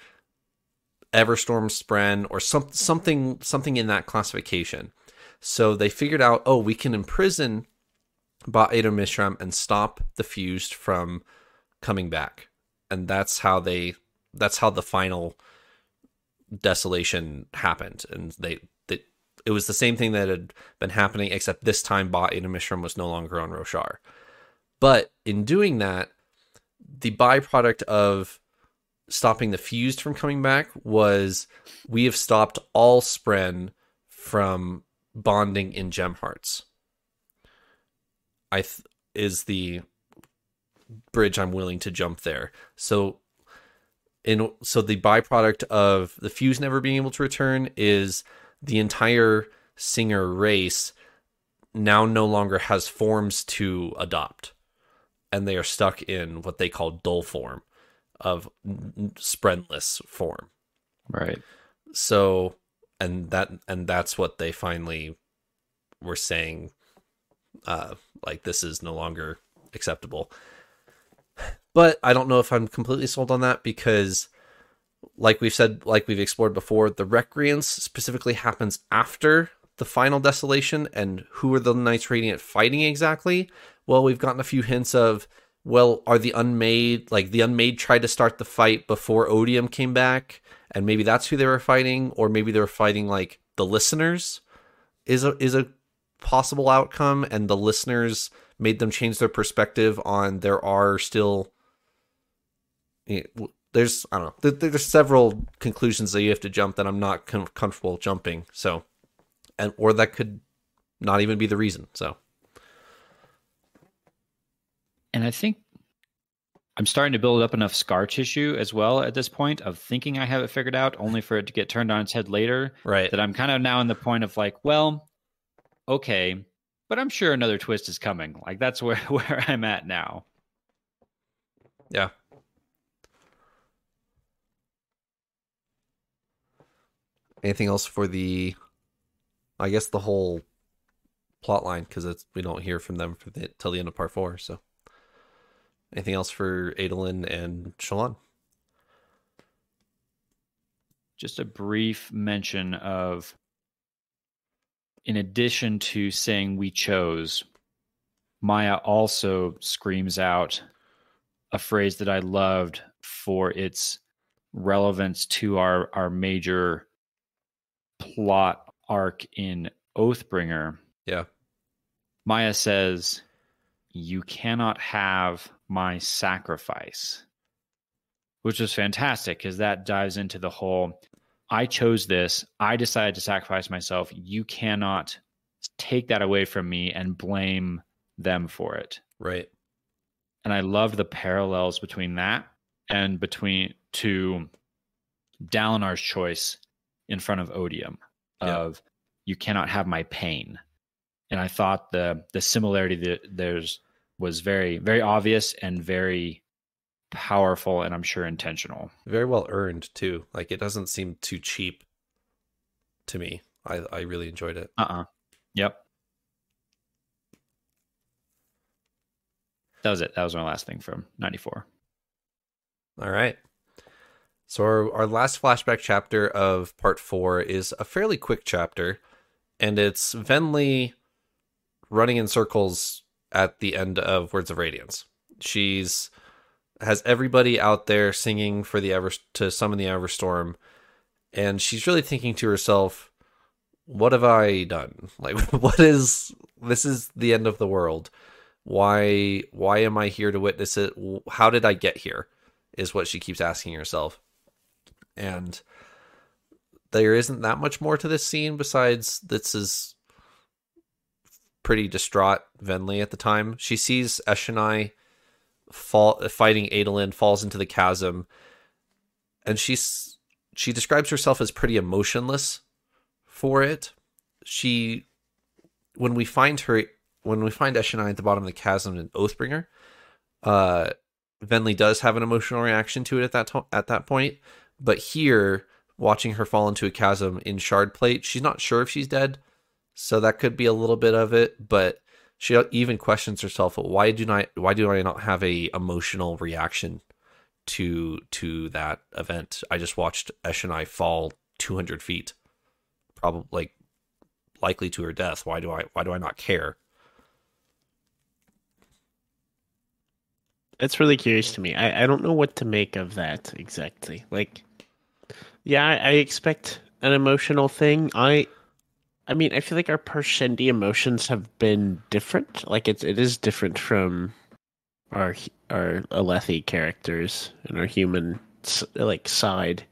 Everstorm Spren or some, mm-hmm. something something in that classification. So they figured out, oh, we can imprison Ba-Ado-Mishram and stop the fused from coming back. And that's how they that's how the final desolation happened. And they, they it was the same thing that had been happening, except this time Ba-Ado-Mishram was no longer on Roshar. But in doing that, the byproduct of stopping the fused from coming back was we have stopped all Spren from bonding in gem hearts. I th- is the bridge I'm willing to jump there. So in so the byproduct of the fuse never being able to return is the entire singer race now no longer has forms to adopt. And they are stuck in what they call dull form of spreadless form. Right. so and that and that's what they finally were saying uh like this is no longer acceptable. But i don't know if i'm completely sold on that because like we've said like we've explored before the recreance specifically happens after the final desolation and who are the knights radiant fighting exactly? Well we've gotten a few hints of well are the unmade like the unmade tried to start the fight before odium came back and maybe that's who they were fighting or maybe they were fighting like the listeners is a is a possible outcome and the listeners made them change their perspective on there are still there's I don't know. There, there's several conclusions that you have to jump that I'm not com- comfortable jumping. So, and or that could not even be the reason. So, and I think I'm starting to build up enough scar tissue as well at this point of thinking I have it figured out, only for it to get turned on its head later. right. That I'm kind of now in the point of like, well, okay, but I'm sure another twist is coming. Like that's where where I'm at now. Yeah. Anything else for the, I guess the whole plot line because we don't hear from them for the till the end of part four. So, anything else for Adolin and Shallan? just a brief mention of in addition to saying we chose maya also screams out a phrase that i loved for its relevance to our our major plot arc in oathbringer Yeah. maya says you cannot have my sacrifice which was fantastic because that dives into the whole I chose this. I decided to sacrifice myself. You cannot take that away from me and blame them for it. Right. And I love the parallels between that and between to Dalinar's choice in front of Odium Yeah. of you cannot have my pain. And I thought the the similarity that there's was very very obvious and very powerful and I'm sure intentional. Very well earned too. Like it doesn't seem too cheap to me. I I really enjoyed it. Uh-uh. Yep. That was it. That was my last thing from 94. All right. So our, our last flashback chapter of part four is a fairly quick chapter, and it's Venli running in circles at the end of Words of Radiance. She's has everybody out there singing for the ever to summon the Everstorm, and she's really thinking to herself, "What have I done? Like, what is this? Is the end of the world? Why? Why am I here to witness it? How did I get here?" Is what she keeps asking herself, and there isn't that much more to this scene besides this is pretty distraught Venli at the time. She sees Eshonai fall fighting Adolin falls into the chasm and she's she describes herself as pretty emotionless for it. She when we find her when we find Eshonai at the bottom of the chasm in Oathbringer, uh does have an emotional reaction to it at that to- at that point, but here watching her fall into a chasm in shard plate, she's not sure if she's dead. So that could be a little bit of it, but she even questions herself why do not why do I not have a emotional reaction to to that event? I just watched Eshonai fall 200 feet, probably like likely to her death. Why do I why do I not care? It's really curious to me. I, I don't know what to make of that exactly. Like, yeah, I, expect an emotional thing. I, I mean, I feel like our Parshendi emotions have been different. Like, it's it is different from our our Alethi characters and our human like side.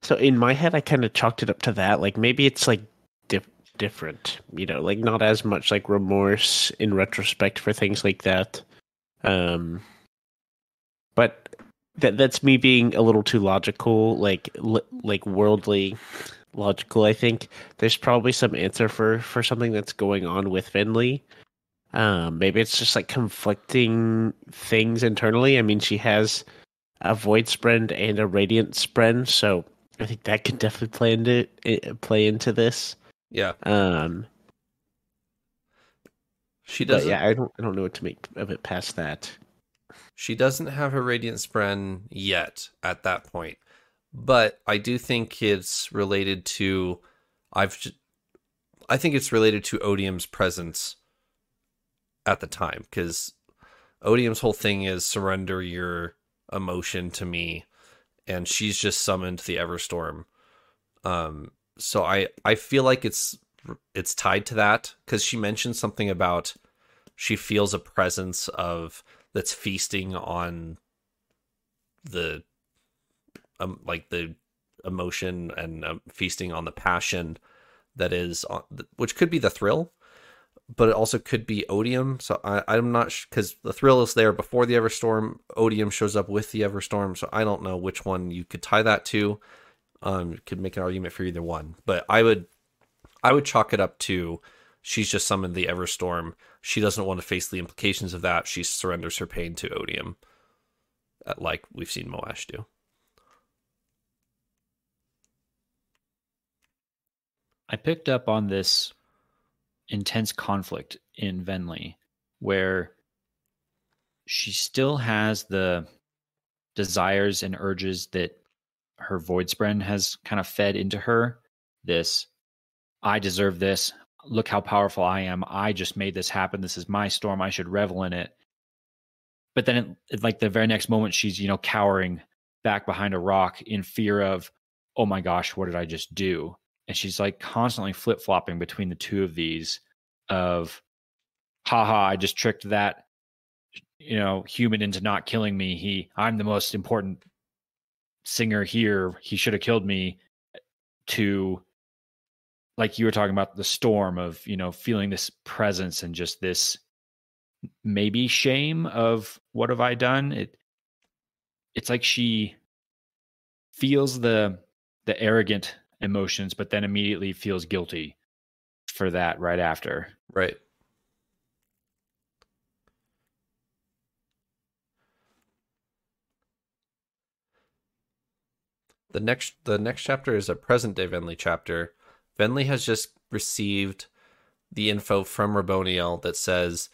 So in my head, I kind of chalked it up to that. Like maybe it's like dif- different, you know, like not as much like remorse in retrospect for things like that. Um, but that that's me being a little too logical, like li- like worldly logical. I think there's probably some answer for for something that's going on with Venli. Um, maybe it's just like conflicting things internally. I mean, she has a void spren and a radiant spren, so I think that could definitely play into play into this. Yeah, Um, she doesn't. yeah, I don't I don't know what to make of it past that. She doesn't have her Radiant Spren yet at that point. But I do think it's related to I've I think it's related to Odium's presence at the time cuz Odium's whole thing is surrender your emotion to me and she's just summoned the Everstorm. Um so I I feel like it's it's tied to that cuz she mentioned something about she feels a presence of that's feasting on the um, like the emotion and um, feasting on the passion that is on, which could be the thrill but it also could be odium. So I, i'm not because the thrill is there before the everstorm. Odium shows up with the everstorm so i don't know which one you could tie that to. Um could make an argument for either one but i would i would chalk it up to she's just summoned the everstorm she doesn't want to face the implications of that she surrenders her pain to odium like we've seen moash do I picked up on this intense conflict in Venli where she still has the desires and urges that her Voidspren has kind of fed into her. This, I deserve this. Look how powerful I am. I just made this happen. This is my storm. I should revel in it. But then, it, it, like the very next moment, she's, you know, cowering back behind a rock in fear of, oh my gosh, what did I just do? and she's like constantly flip flopping between the two of these of haha i just tricked that you know human into not killing me he i'm the most important singer here he should have killed me to like you were talking about the storm of you know feeling this presence and just this maybe shame of what have i done it it's like she feels the the arrogant emotions, but then immediately feels guilty for that right after. Right. The next the next chapter is a present day Venli chapter. Venli has just received the info from Raboniel that says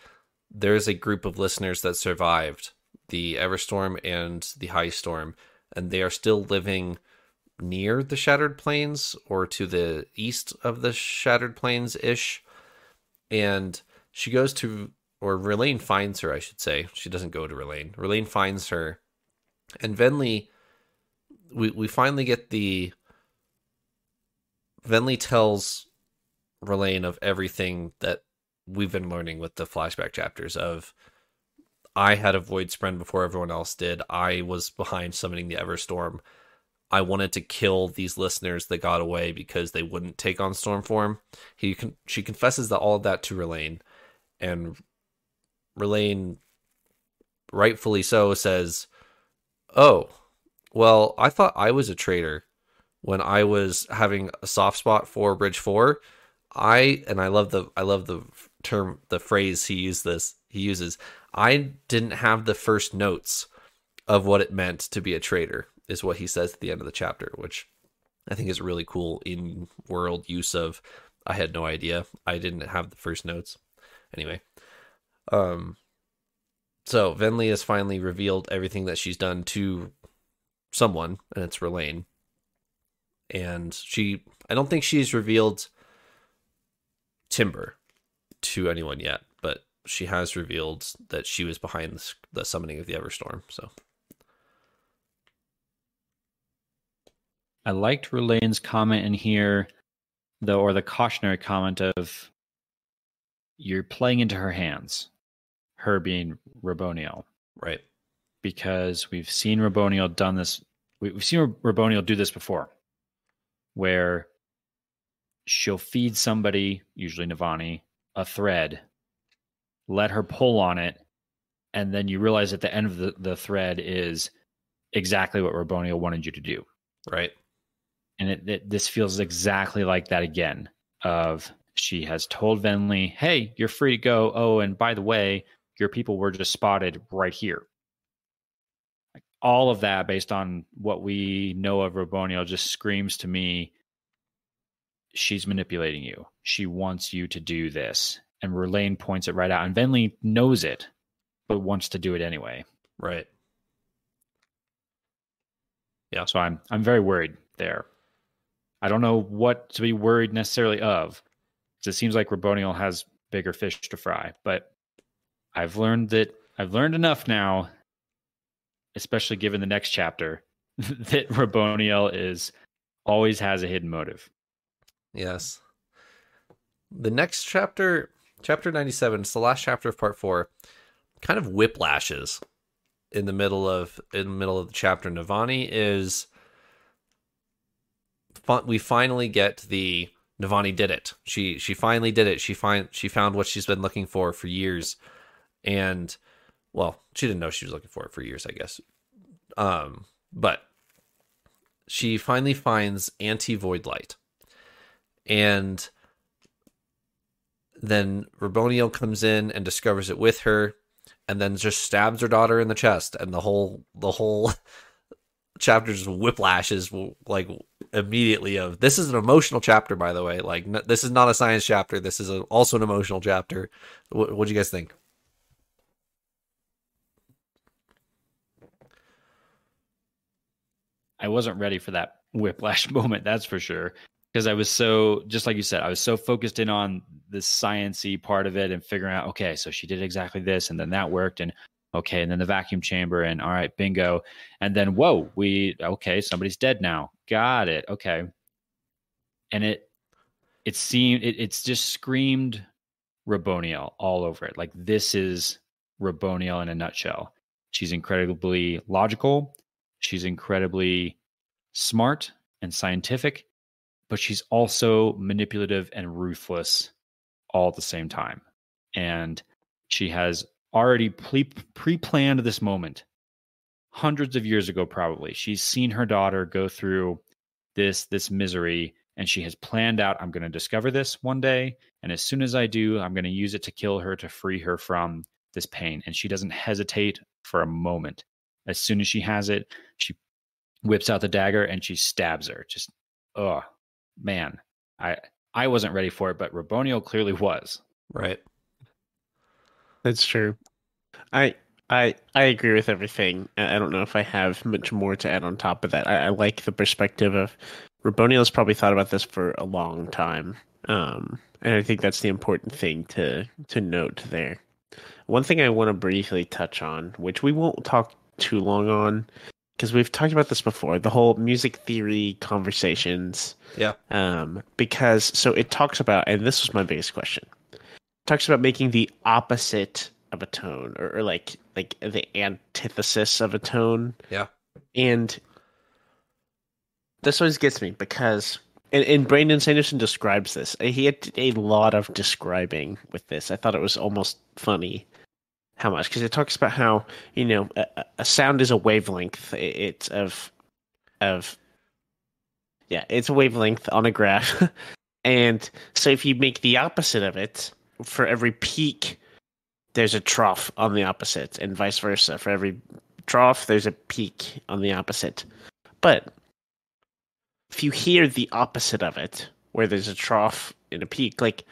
there's a group of listeners that survived the Everstorm and the High Storm, and they are still living near the Shattered Plains or to the east of the Shattered Plains ish. And she goes to, or Rlain finds her, I should say. She doesn't go to Rlain. Rlain finds her. And Venli, we, we finally get the. Venli tells Rlain of everything that we've been learning with the flashback chapters of I had a Voidspren before everyone else did. I was behind summoning the Everstorm. I wanted to kill these listeners that got away because they wouldn't take on Stormform. He con- she confesses that all of that to Rlain, and Rlain, rightfully so, says, "Oh, well, I thought I was a traitor when I was having a soft spot for Bridge Four. I and I love the I love the term the phrase he used this he uses. I didn't have the first notes of what it meant to be a traitor is what he says at the end of the chapter, which I think is really cool in world use of I had no idea. I didn't have the first notes. Anyway. Um so Venli has finally revealed everything that she's done to someone, and it's Rlain. And she I don't think she's revealed Timbre to anyone yet, but she has revealed that she was behind the summoning of the Everstorm. So I liked Rlain's comment in here, though, or the cautionary comment of you're playing into her hands, her being Raboniel. Right. Because we've seen Raboniel done this. We've seen Raboniel do this before, where she'll feed somebody, usually Navani, a thread, let her pull on it, and then you realize at the end of the, the thread is exactly what Raboniel wanted you to do. Right. And it, it, this feels exactly like that again of she has told venli hey you're free to go. Oh and by the way your people were just spotted right here all of that based on what we know of Raboniel just screams to me she's manipulating you. She wants you to do this. And Rlain points it right out and venli knows it but wants to do it anyway. Right. Yeah. So i'm i'm very worried there. I don't know what to be worried necessarily of. Because it seems like Raboniel has bigger fish to fry. But I've learned that I've learned enough now, especially given the next chapter, that Raboniel is always has a hidden motive. Yes. The next chapter, chapter 97, it's the last chapter of part four, kind of whiplashes in the middle of in the middle of the chapter. Navani is we finally get the Navani did it. She she finally did it. She find she found what she's been looking for for years, and well, she didn't know she was looking for it for years, I guess. Um, but she finally finds anti void light, and then Raboniel comes in and discovers it with her, and then just stabs her daughter in the chest, and the whole the whole chapter just whiplashes like immediately of this is an emotional chapter by the way. Like n- this is not a science chapter. This is a, also an emotional chapter. What do you guys think I wasn't ready for that whiplash moment, that's for sure. Because I was so, just like you said, I was so focused in on the sciency part of it and figuring out, okay, so she did exactly this, and then that worked, and okay, and then the vacuum chamber, and all right, bingo, and then whoa, we okay, somebody's dead now, got it, okay, and it, it seemed, it, it's just screamed Raboniel all over it, like this is Raboniel in a nutshell. She's incredibly logical. She's incredibly smart and scientific, but she's also manipulative and ruthless all at the same time. And she has already pre planned this moment hundreds of years ago, probably. She's seen her daughter go through this this misery and she has planned out i'm going to discover this one day and as soon as i do i'm going to use it to kill her to free her from this pain and she doesn't hesitate for a moment as soon as she has it, she whips out the dagger and she stabs her. Just oh man. I I wasn't ready for it, but Raboniel clearly was. Right. That's true. I I I agree with everything. I don't know if I have much more to add on top of that. I, I like the perspective of Raboniel's probably thought about this for a long time. Um, and I think that's the important thing to to note there. One thing I want to briefly touch on, which we won't talk too long on because we've talked about this before the whole music theory conversations. Yeah. Um because so it talks about and this was my biggest question talks about making the opposite of a tone or, or like like the antithesis of a tone. Yeah. And this always gets me because and, and Brandon Sanderson describes this. He had a lot of describing with this. I thought it was almost funny how much because it talks about how you know a, a, sound is a wavelength. It's of of yeah it's a wavelength on a graph. And so if you make the opposite of it for every peak there's a trough on the opposite and vice versa. For every trough there's a peak on the opposite. But if you hear the opposite of it where there's a trough and a peak like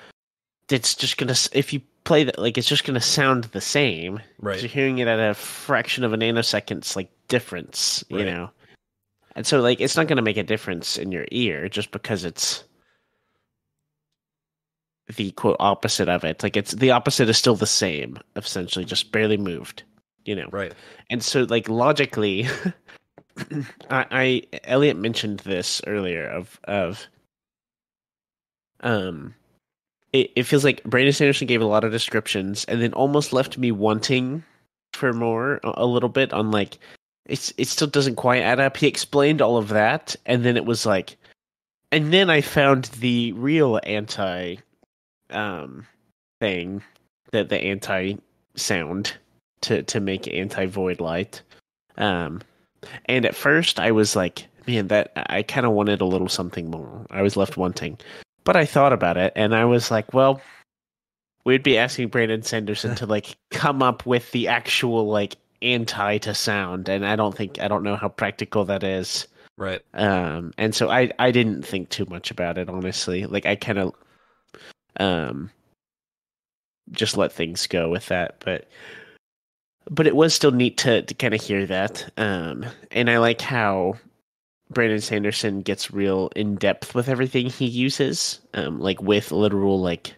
it's just gonna if you play that like it's just going to sound the same. Right. You're hearing it at a fraction of a nanoseconds like difference, you right. know. And so like it's not going to make a difference in your ear just because it's the quote opposite of it. Like it's the opposite is still the same, essentially just barely moved, you know. Right. And so like logically I, I Elliot mentioned this earlier of of um it, it feels like Brandon Sanderson gave a lot of descriptions and then almost left me wanting for more a, a little bit on like it's it still doesn't quite add up. He explained all of that and then it was like and then I found the real anti um thing that the anti sound to to make anti void light. Um and at first I was like, man, that I kind of wanted a little something more. I was left wanting. But I thought about it and I was like, well, we'd be asking Brandon Sanderson to like come up with the actual like anti to sound and I don't think I don't know how practical that is. Right. Um and so I I didn't think too much about it honestly. Like I kind of um just let things go with that, but but it was still neat to to kind of hear that. Um and I like how Brandon Sanderson gets real in depth with everything he uses, um, like with literal like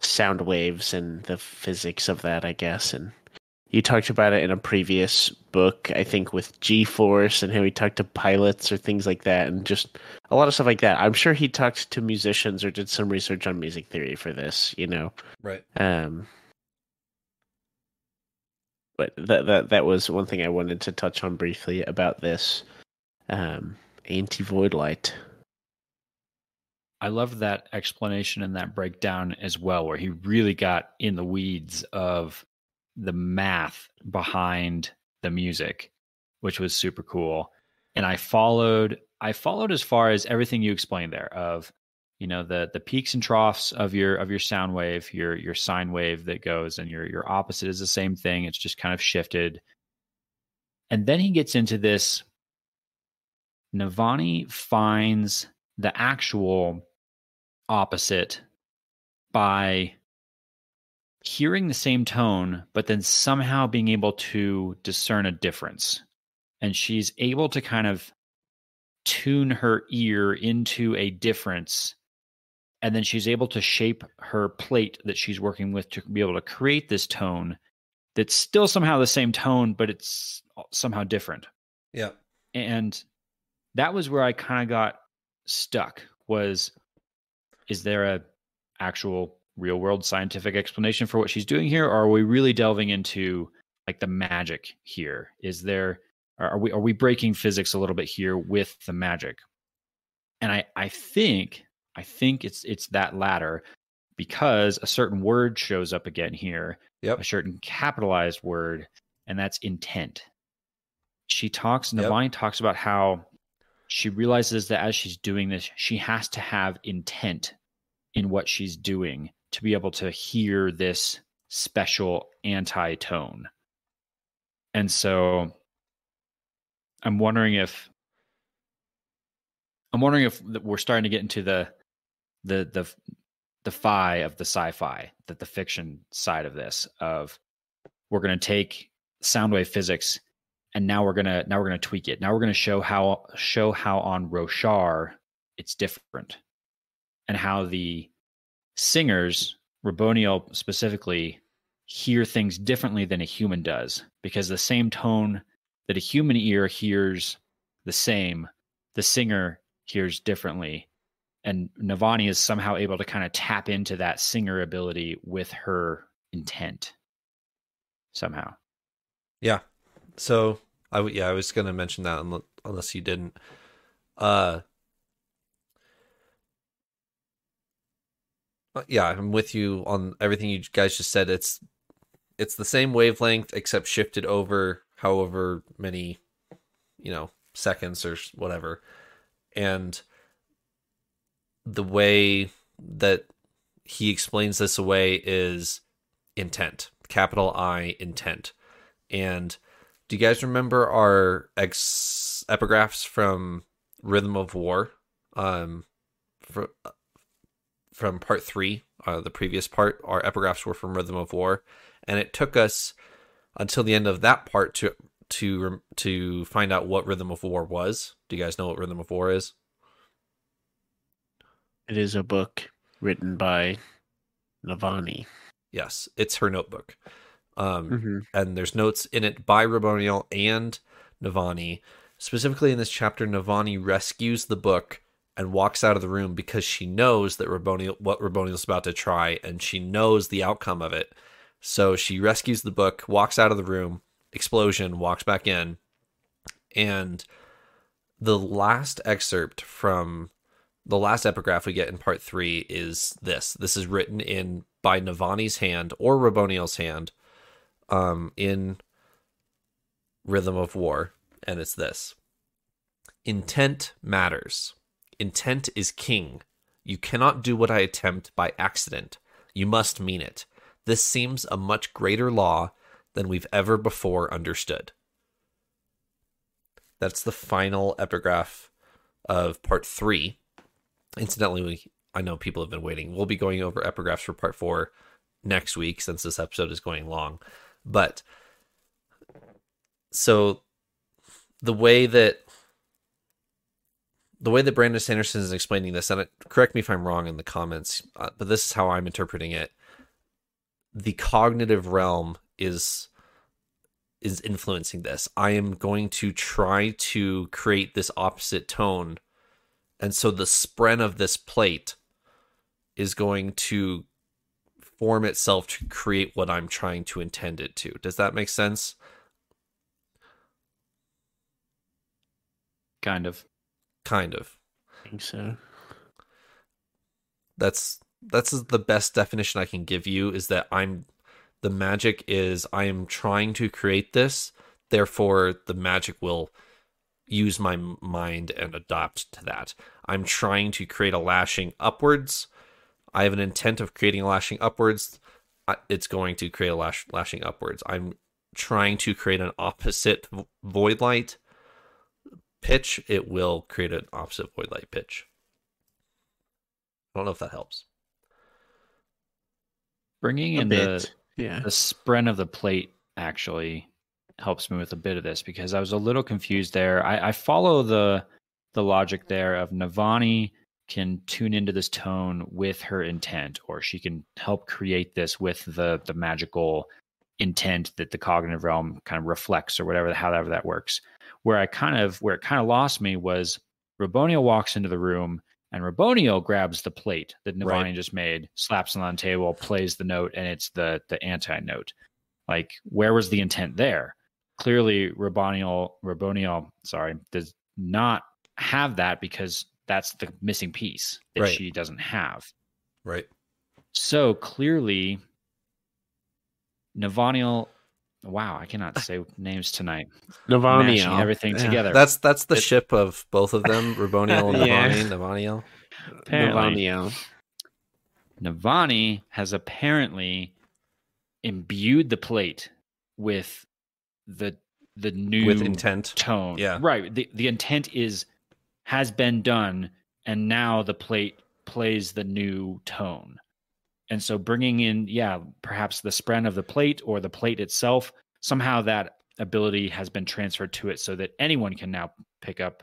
sound waves and the physics of that, I guess. And you talked about it in a previous book, I think, with G Force and how he talked to pilots or things like that, and just a lot of stuff like that. I'm sure he talked to musicians or did some research on music theory for this, you know. Right. Um. But that that that was one thing I wanted to touch on briefly about this um, anti void light. I love that explanation and that breakdown as well, where he really got in the weeds of the math behind the music, which was super cool. And I followed I followed as far as everything you explained there of you know the the peaks and troughs of your of your sound wave, your your sine wave that goes and your your opposite is the same thing. It's just kind of shifted. And then he gets into this Navani finds the actual opposite by hearing the same tone, but then somehow being able to discern a difference. And she's able to kind of tune her ear into a difference. And then she's able to shape her plate that she's working with to be able to create this tone that's still somehow the same tone, but it's somehow different. Yeah. And that was where I kind of got stuck was is there a actual real world scientific explanation for what she's doing here or are we really delving into like the magic here is there are we are we breaking physics a little bit here with the magic and i i think i think it's it's that latter because a certain word shows up again here Yep. a certain capitalized word and that's intent she talks Yep. navani talks about how she realizes that as she's doing this she has to have intent in what she's doing to be able to hear this special anti tone. And so I'm wondering if I'm wondering if we're starting to get into the the the the fi of the sci-fi, that the fiction side of this of we're going to take sound wave physics and now we're to now we're to tweak it. Now we're to show how show how on Roshar it's different and how the singers, Raboniel specifically, hear things differently than a human does because the same tone that a human ear hears the same, the singer hears differently. And Navani is somehow able to kind of tap into that singer ability with her intent somehow. Yeah. So I yeah I was gonna mention that unle- unless you didn't. Uh, Yeah, I'm with you on everything you guys just said. It's it's the same wavelength except shifted over however many, you know, seconds or whatever, and the way that he explains this away is intent, capital I intent, and do you guys remember our ex epigraphs from Rhythm of War? Um, fr- from part three, uh, the previous part, our epigraphs were from Rhythm of War, and it took us until the end of that part to to to find out what Rhythm of War was. Do you guys know what Rhythm of War is? It is a book written by Navani. Yes, it's her notebook. Um, Mm-hmm. and there's notes in it by Raboniel and Navani. Specifically in this chapter, Navani rescues the book and walks out of the room because she knows that Raboniel what Raboniel's about to try, and she knows the outcome of it. So she rescues the book, walks out of the room, explosion, walks back in, and the last excerpt from the last epigraph we get in part three is this. This is written in by Navani's hand or Raboniel's hand um, in Rhythm of War, and it's this Intent matters. Intent is king. You cannot do what I attempt by accident. You must mean it. This seems a much greater law than we've ever before understood. That's the final epigraph of part three. Incidentally, we, I know people have been waiting. We'll be going over epigraphs for part four next week since this episode is going long. But so the way that the way that Brandon Sanderson is explaining this, and it, correct me if I'm wrong in the comments, uh, but this is how I'm interpreting it. The cognitive realm is is influencing this. I am going to try to create this opposite tone, and so the spren of this plate is going to form itself to create what I'm trying to intend it to. Does that make sense? Kind of. Kind of. I think so. That's that's the best definition I can give you is that I'm the magic is I am trying to create this, therefore the magic will use my mind and adapt to that. I'm trying to create a lashing upwards. I have an intent of creating a lashing upwards. It's going to create a lash, lashing upwards. I'm trying to create an opposite void light pitch. It will create an opposite void light pitch. I don't know if that helps. Bringing A in bit. the Yeah. the spren of the plate actually helps me with a bit of this because I was a little confused there. I, I follow the the logic there of Navani can tune into this tone with her intent, or she can help create this with the the magical intent that the cognitive realm kind of reflects, or whatever however that works. Where I kind of where it kind of lost me was Raboniel walks into the room and Raboniel grabs the plate that Navani Right. just made, slaps it on the table, plays the note, and it's the the anti note. Like, where was the intent there? Clearly, Rabonio, Rabonio, sorry, does not have that because that's the missing piece that Right. she doesn't have. Right. So clearly, Navaniel. Wow, I cannot say names tonight. Navaniel, Mashing everything together. That's that's the It- ship of both of them, Raboniel and Yeah. Navani, Navaniel. Apparently, Navani. Navani has apparently imbued the plate with the the new With intent. tone. Yeah. Right. The the intent is has been done and now the plate plays the new tone. And so bringing in yeah, perhaps the spren of the plate or the plate itself, somehow that ability has been transferred to it so that anyone can now pick up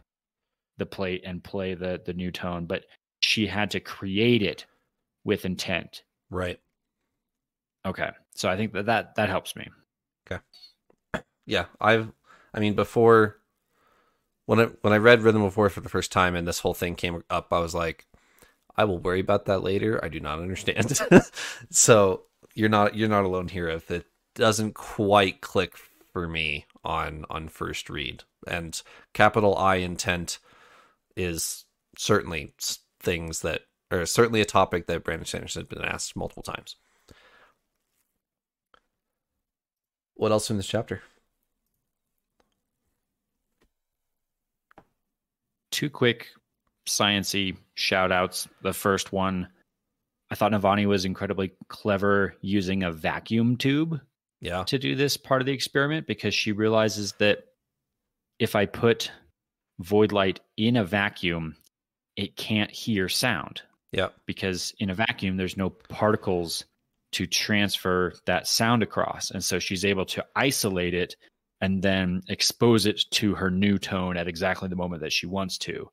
the plate and play the the new tone, but she had to create it with intent. Right. Okay. So I think that that, that helps me. Okay. Yeah i've i mean before when i when i read rhythm of war for the first time and this whole thing came up i was like i will worry about that later. I do not understand. So you're not you're not alone here if it doesn't quite click for me on on first read and capital i intent is certainly things that or certainly a topic that brandon sanderson has been asked multiple times. What else in this chapter Two quick sciency shout outs. The first one, I thought Navani was incredibly clever using a vacuum tube yeah to do this part of the experiment because she realizes that if I put void light in a vacuum, it can't hear sound. yeah because in a vacuum there's no particles to transfer that sound across and so she's able to isolate it and then expose it to her new tone at exactly the moment that she wants to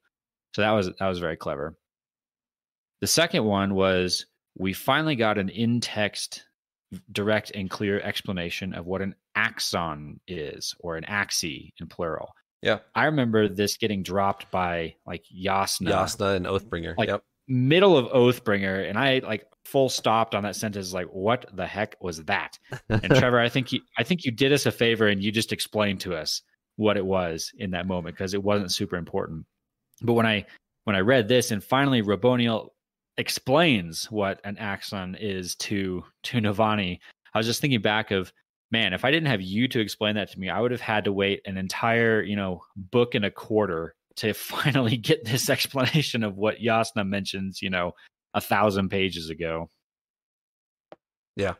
so that was that was very clever the second one was we finally got an in-text direct and clear explanation of what an axon is or an axi in plural Yeah. i remember this getting dropped by like Jasnah Jasnah and Oathbringer. Like- yep. middle of Oathbringer, and I like full stopped on that sentence. Like, what the heck was that? And Trevor, I think you, I think you did us a favor, and you just explained to us what it was in that moment because it wasn't super important. But when I when I read this, and finally Raboniel explains what an axon is to to Navani, I was just thinking back of man, if I didn't have you to explain that to me, I would have had to wait an entire you know book and a quarter to finally get this explanation of what Jasnah mentions, you know, a thousand pages ago. Yeah.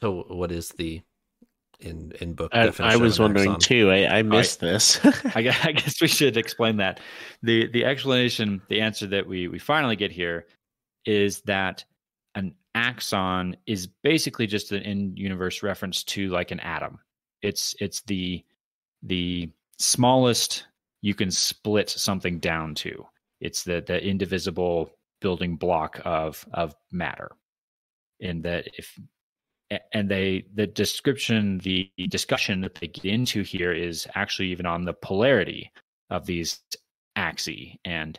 So what is the in in book uh, I, definition? I was wondering axon? too. I, I missed this. I guess, I guess we should explain that. the The explanation, the answer that we we finally get here, is that an axon is basically just an in universe reference to like an atom. It's it's the the smallest you can split something down to. It's the the indivisible building block of of matter. And that if and they the description the discussion that they get into here is actually even on the polarity of these axes and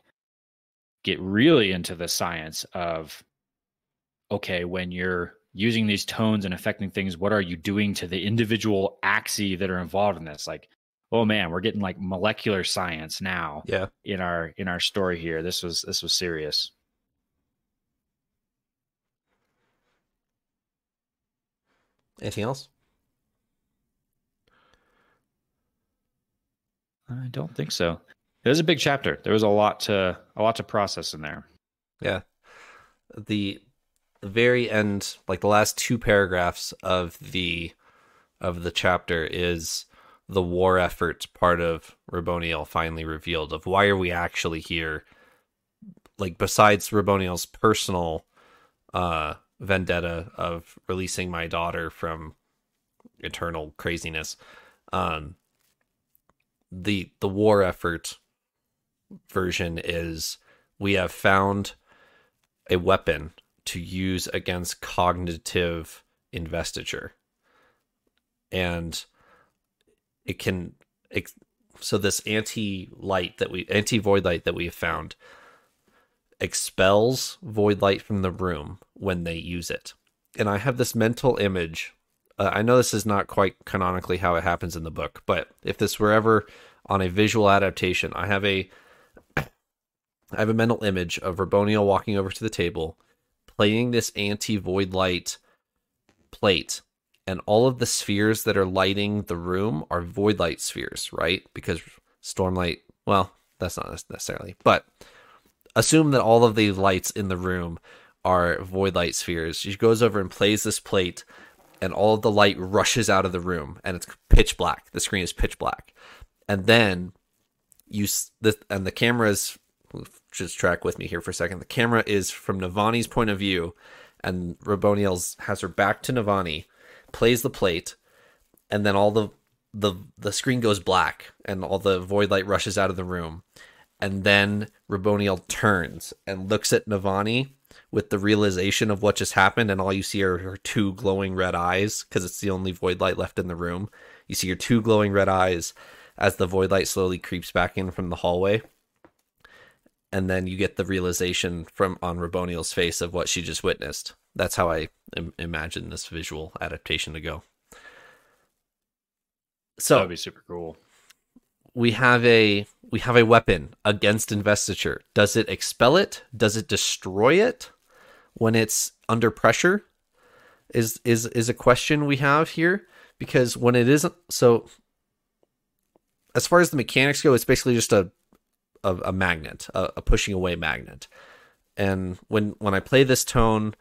get really into the science of okay when you're using these tones and affecting things what are you doing to the individual axes that are involved in this like oh man, we're getting like molecular science now Yeah. in our in our story here. This was this was serious. Anything else? I don't think so. It was a big chapter. There was a lot to a lot to process in there. Yeah. The the very end, like the last two paragraphs of the of the chapter is the war effort part of Raboniel finally revealed of why are we actually here? Like besides Raboniel's personal uh vendetta of releasing my daughter from eternal craziness, um the the war effort version is we have found a weapon to use against cognitive investiture and it can it, so this anti light that we anti void light that we have found expels void light from the room when they use it. And i have this mental image uh, i know this is not quite canonically how it happens in the book but if this were ever on a visual adaptation i have a I have a mental image of Raboniel walking over to the table, playing this anti void light plate, and all of the spheres that are lighting the room are void light spheres, right? Because stormlight, well, that's not necessarily, but assume that all of the lights in the room are void light spheres. She goes over and plays this plate, and all of the light rushes out of the room, and it's pitch black. The screen is pitch black, and then you the and the camera is just track with me here for a second. The camera is from Navani's point of view, and Raboniel's has her back to Navani, plays the plate, and then all the the the screen goes black, and all the void light rushes out of the room, and then Raboniel turns and looks at Navani with the realization of what just happened, and all you see are her two glowing red eyes because it's the only void light left in the room. You see her two glowing red eyes as the void light slowly creeps back in from the hallway and then you get the realization from on Raboniel's face of what she just witnessed. That's how I Im- imagine this visual adaptation to go. So that'd be super cool. we have a we have a weapon against investiture. Does it expel it? Does it destroy it when it's under pressure? Is is is a question we have here because when it isn't so as far as the mechanics go, it's basically just a a, a magnet, a, a pushing away magnet. And when when I play this tone,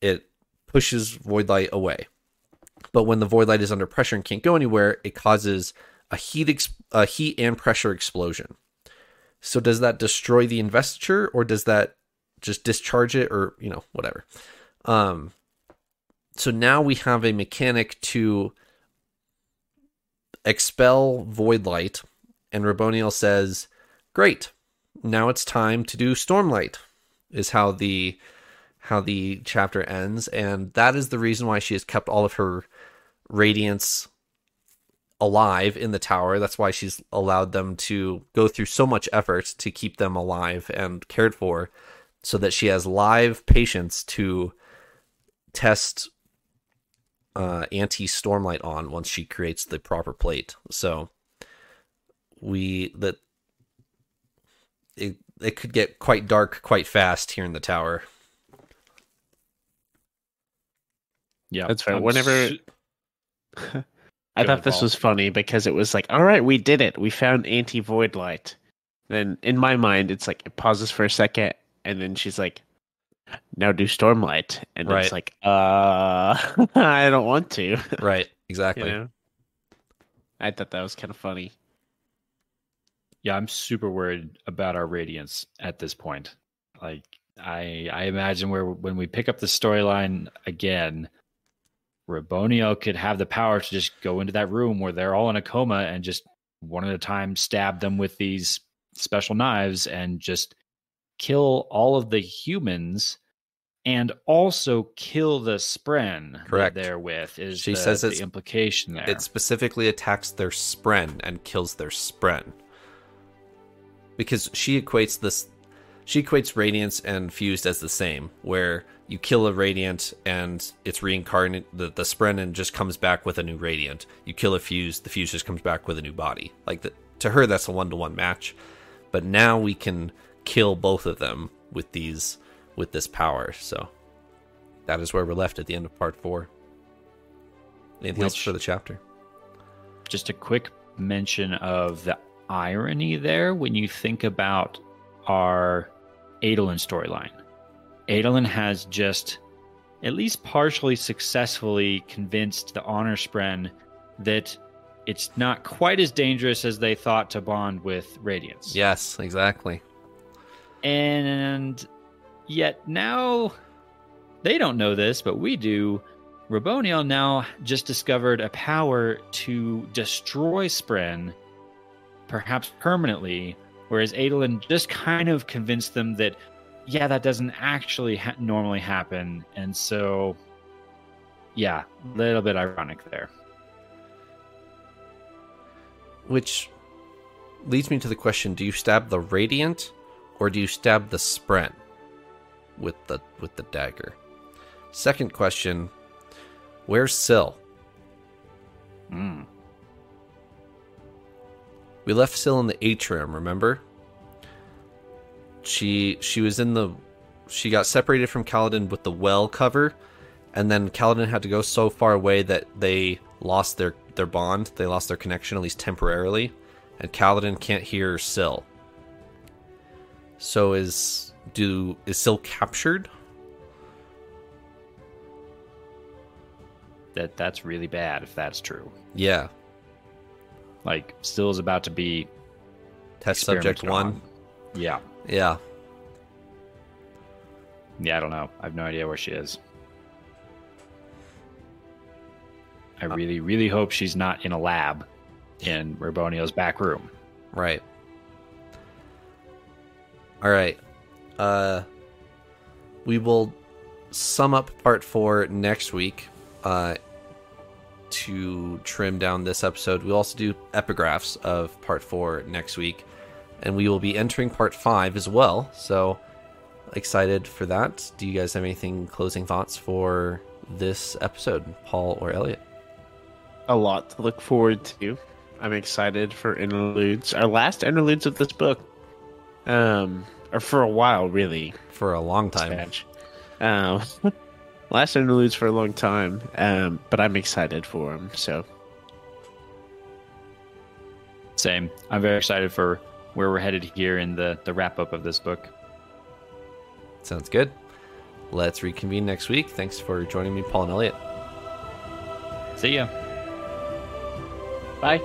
it pushes void light away. But when the void light is under pressure and can't go anywhere, it causes a heat ex- a heat and pressure explosion. So does that destroy the investiture or does that just discharge it or you know whatever? Um so now we have a mechanic to expel void light and Raboniel says, "Great. Now it's time to do stormlight." Is how the how the chapter ends and that is the reason why she has kept all of her radiance alive in the tower. That's why she's allowed them to go through so much effort to keep them alive and cared for, so that she has live patients to test uh, anti stormlight on once she creates the proper plate. So we that it it could get quite dark quite fast here in the tower. Yeah, That's fair. I'm Whenever- su- I thought this was funny because it was like, all right, we did it. We found anti void light. Then in my mind, it's like it pauses for a second, and then she's like, "Now do stormlight," and Right. it's like, "Uh, I don't want to." Right, you exactly. know, I thought that was kind of funny. yeah, I'm super worried about our radiance at this point. Like, I I imagine where when we pick up the storyline again, Raboniel could have the power to just go into that room where they're all in a coma and just one at a time stab them with these special knives and just kill all of the humans and also kill the spren Correct. they're with is She the, says the implication there It specifically attacks their spren and kills their spren. Because she equates this she equates radiance and fused as the same, where you kill a radiant and it's reincarnate. The the Sprennan just comes back with a new radiant. You kill a fuse, the fuse just comes back with a new body. Like the, to her, that's a one to one match. But now we can kill both of them with these with this power. So that is where we're left at the end of part four. Anything else for the chapter? just a quick mention of the irony there when you think about our Adolin storyline. Adolin has just at least partially successfully convinced the Honor Spren that it's not quite as dangerous as they thought to bond with Radiance. Yes, exactly. And yet now they don't know this, but we do. Raboniel now just discovered a power to destroy Spren, perhaps permanently, whereas Adolin just kind of convinced them that, yeah, that doesn't actually ha- normally happen. And so, yeah, a little bit ironic there. Which leads me to the question: Do you stab the radiant, or do you stab the Spren with the with the dagger? Second question: Where's Syl? Mm. We left Syl in the atrium. Remember? She she was in the she got separated from Kaladin with the well cover, and then Kaladin had to go so far away that they lost their their bond. They lost their connection at least temporarily, and Kaladin can't hear Syl. So is do is Syl captured? That that's really bad if that's true. Yeah. Like, Syl is about to be Test subject one. on. Yeah. Yeah. Yeah, I don't know. I have no idea where she is. I really, really hope she's not in a lab in Raboniel's back room. Right. All right. Uh we will sum up part 4 next week uh to trim down this episode. We'll also do epigraphs of part 4 next week and we will be entering part 5 as well. So excited for that. Do you guys have anything closing thoughts for this episode, Paul or Elliot? A lot to look forward to. I'm excited for interludes. Our last interludes of this book. Um, or for a while, really. For a long time. Um, last interludes for a long time. Um, but I'm excited for them. So Same. I'm very excited for where we're headed here in the, the wrap up of this book. Sounds good. Let's reconvene next week. Thanks for joining me, Paul and Elliot. See ya. bye.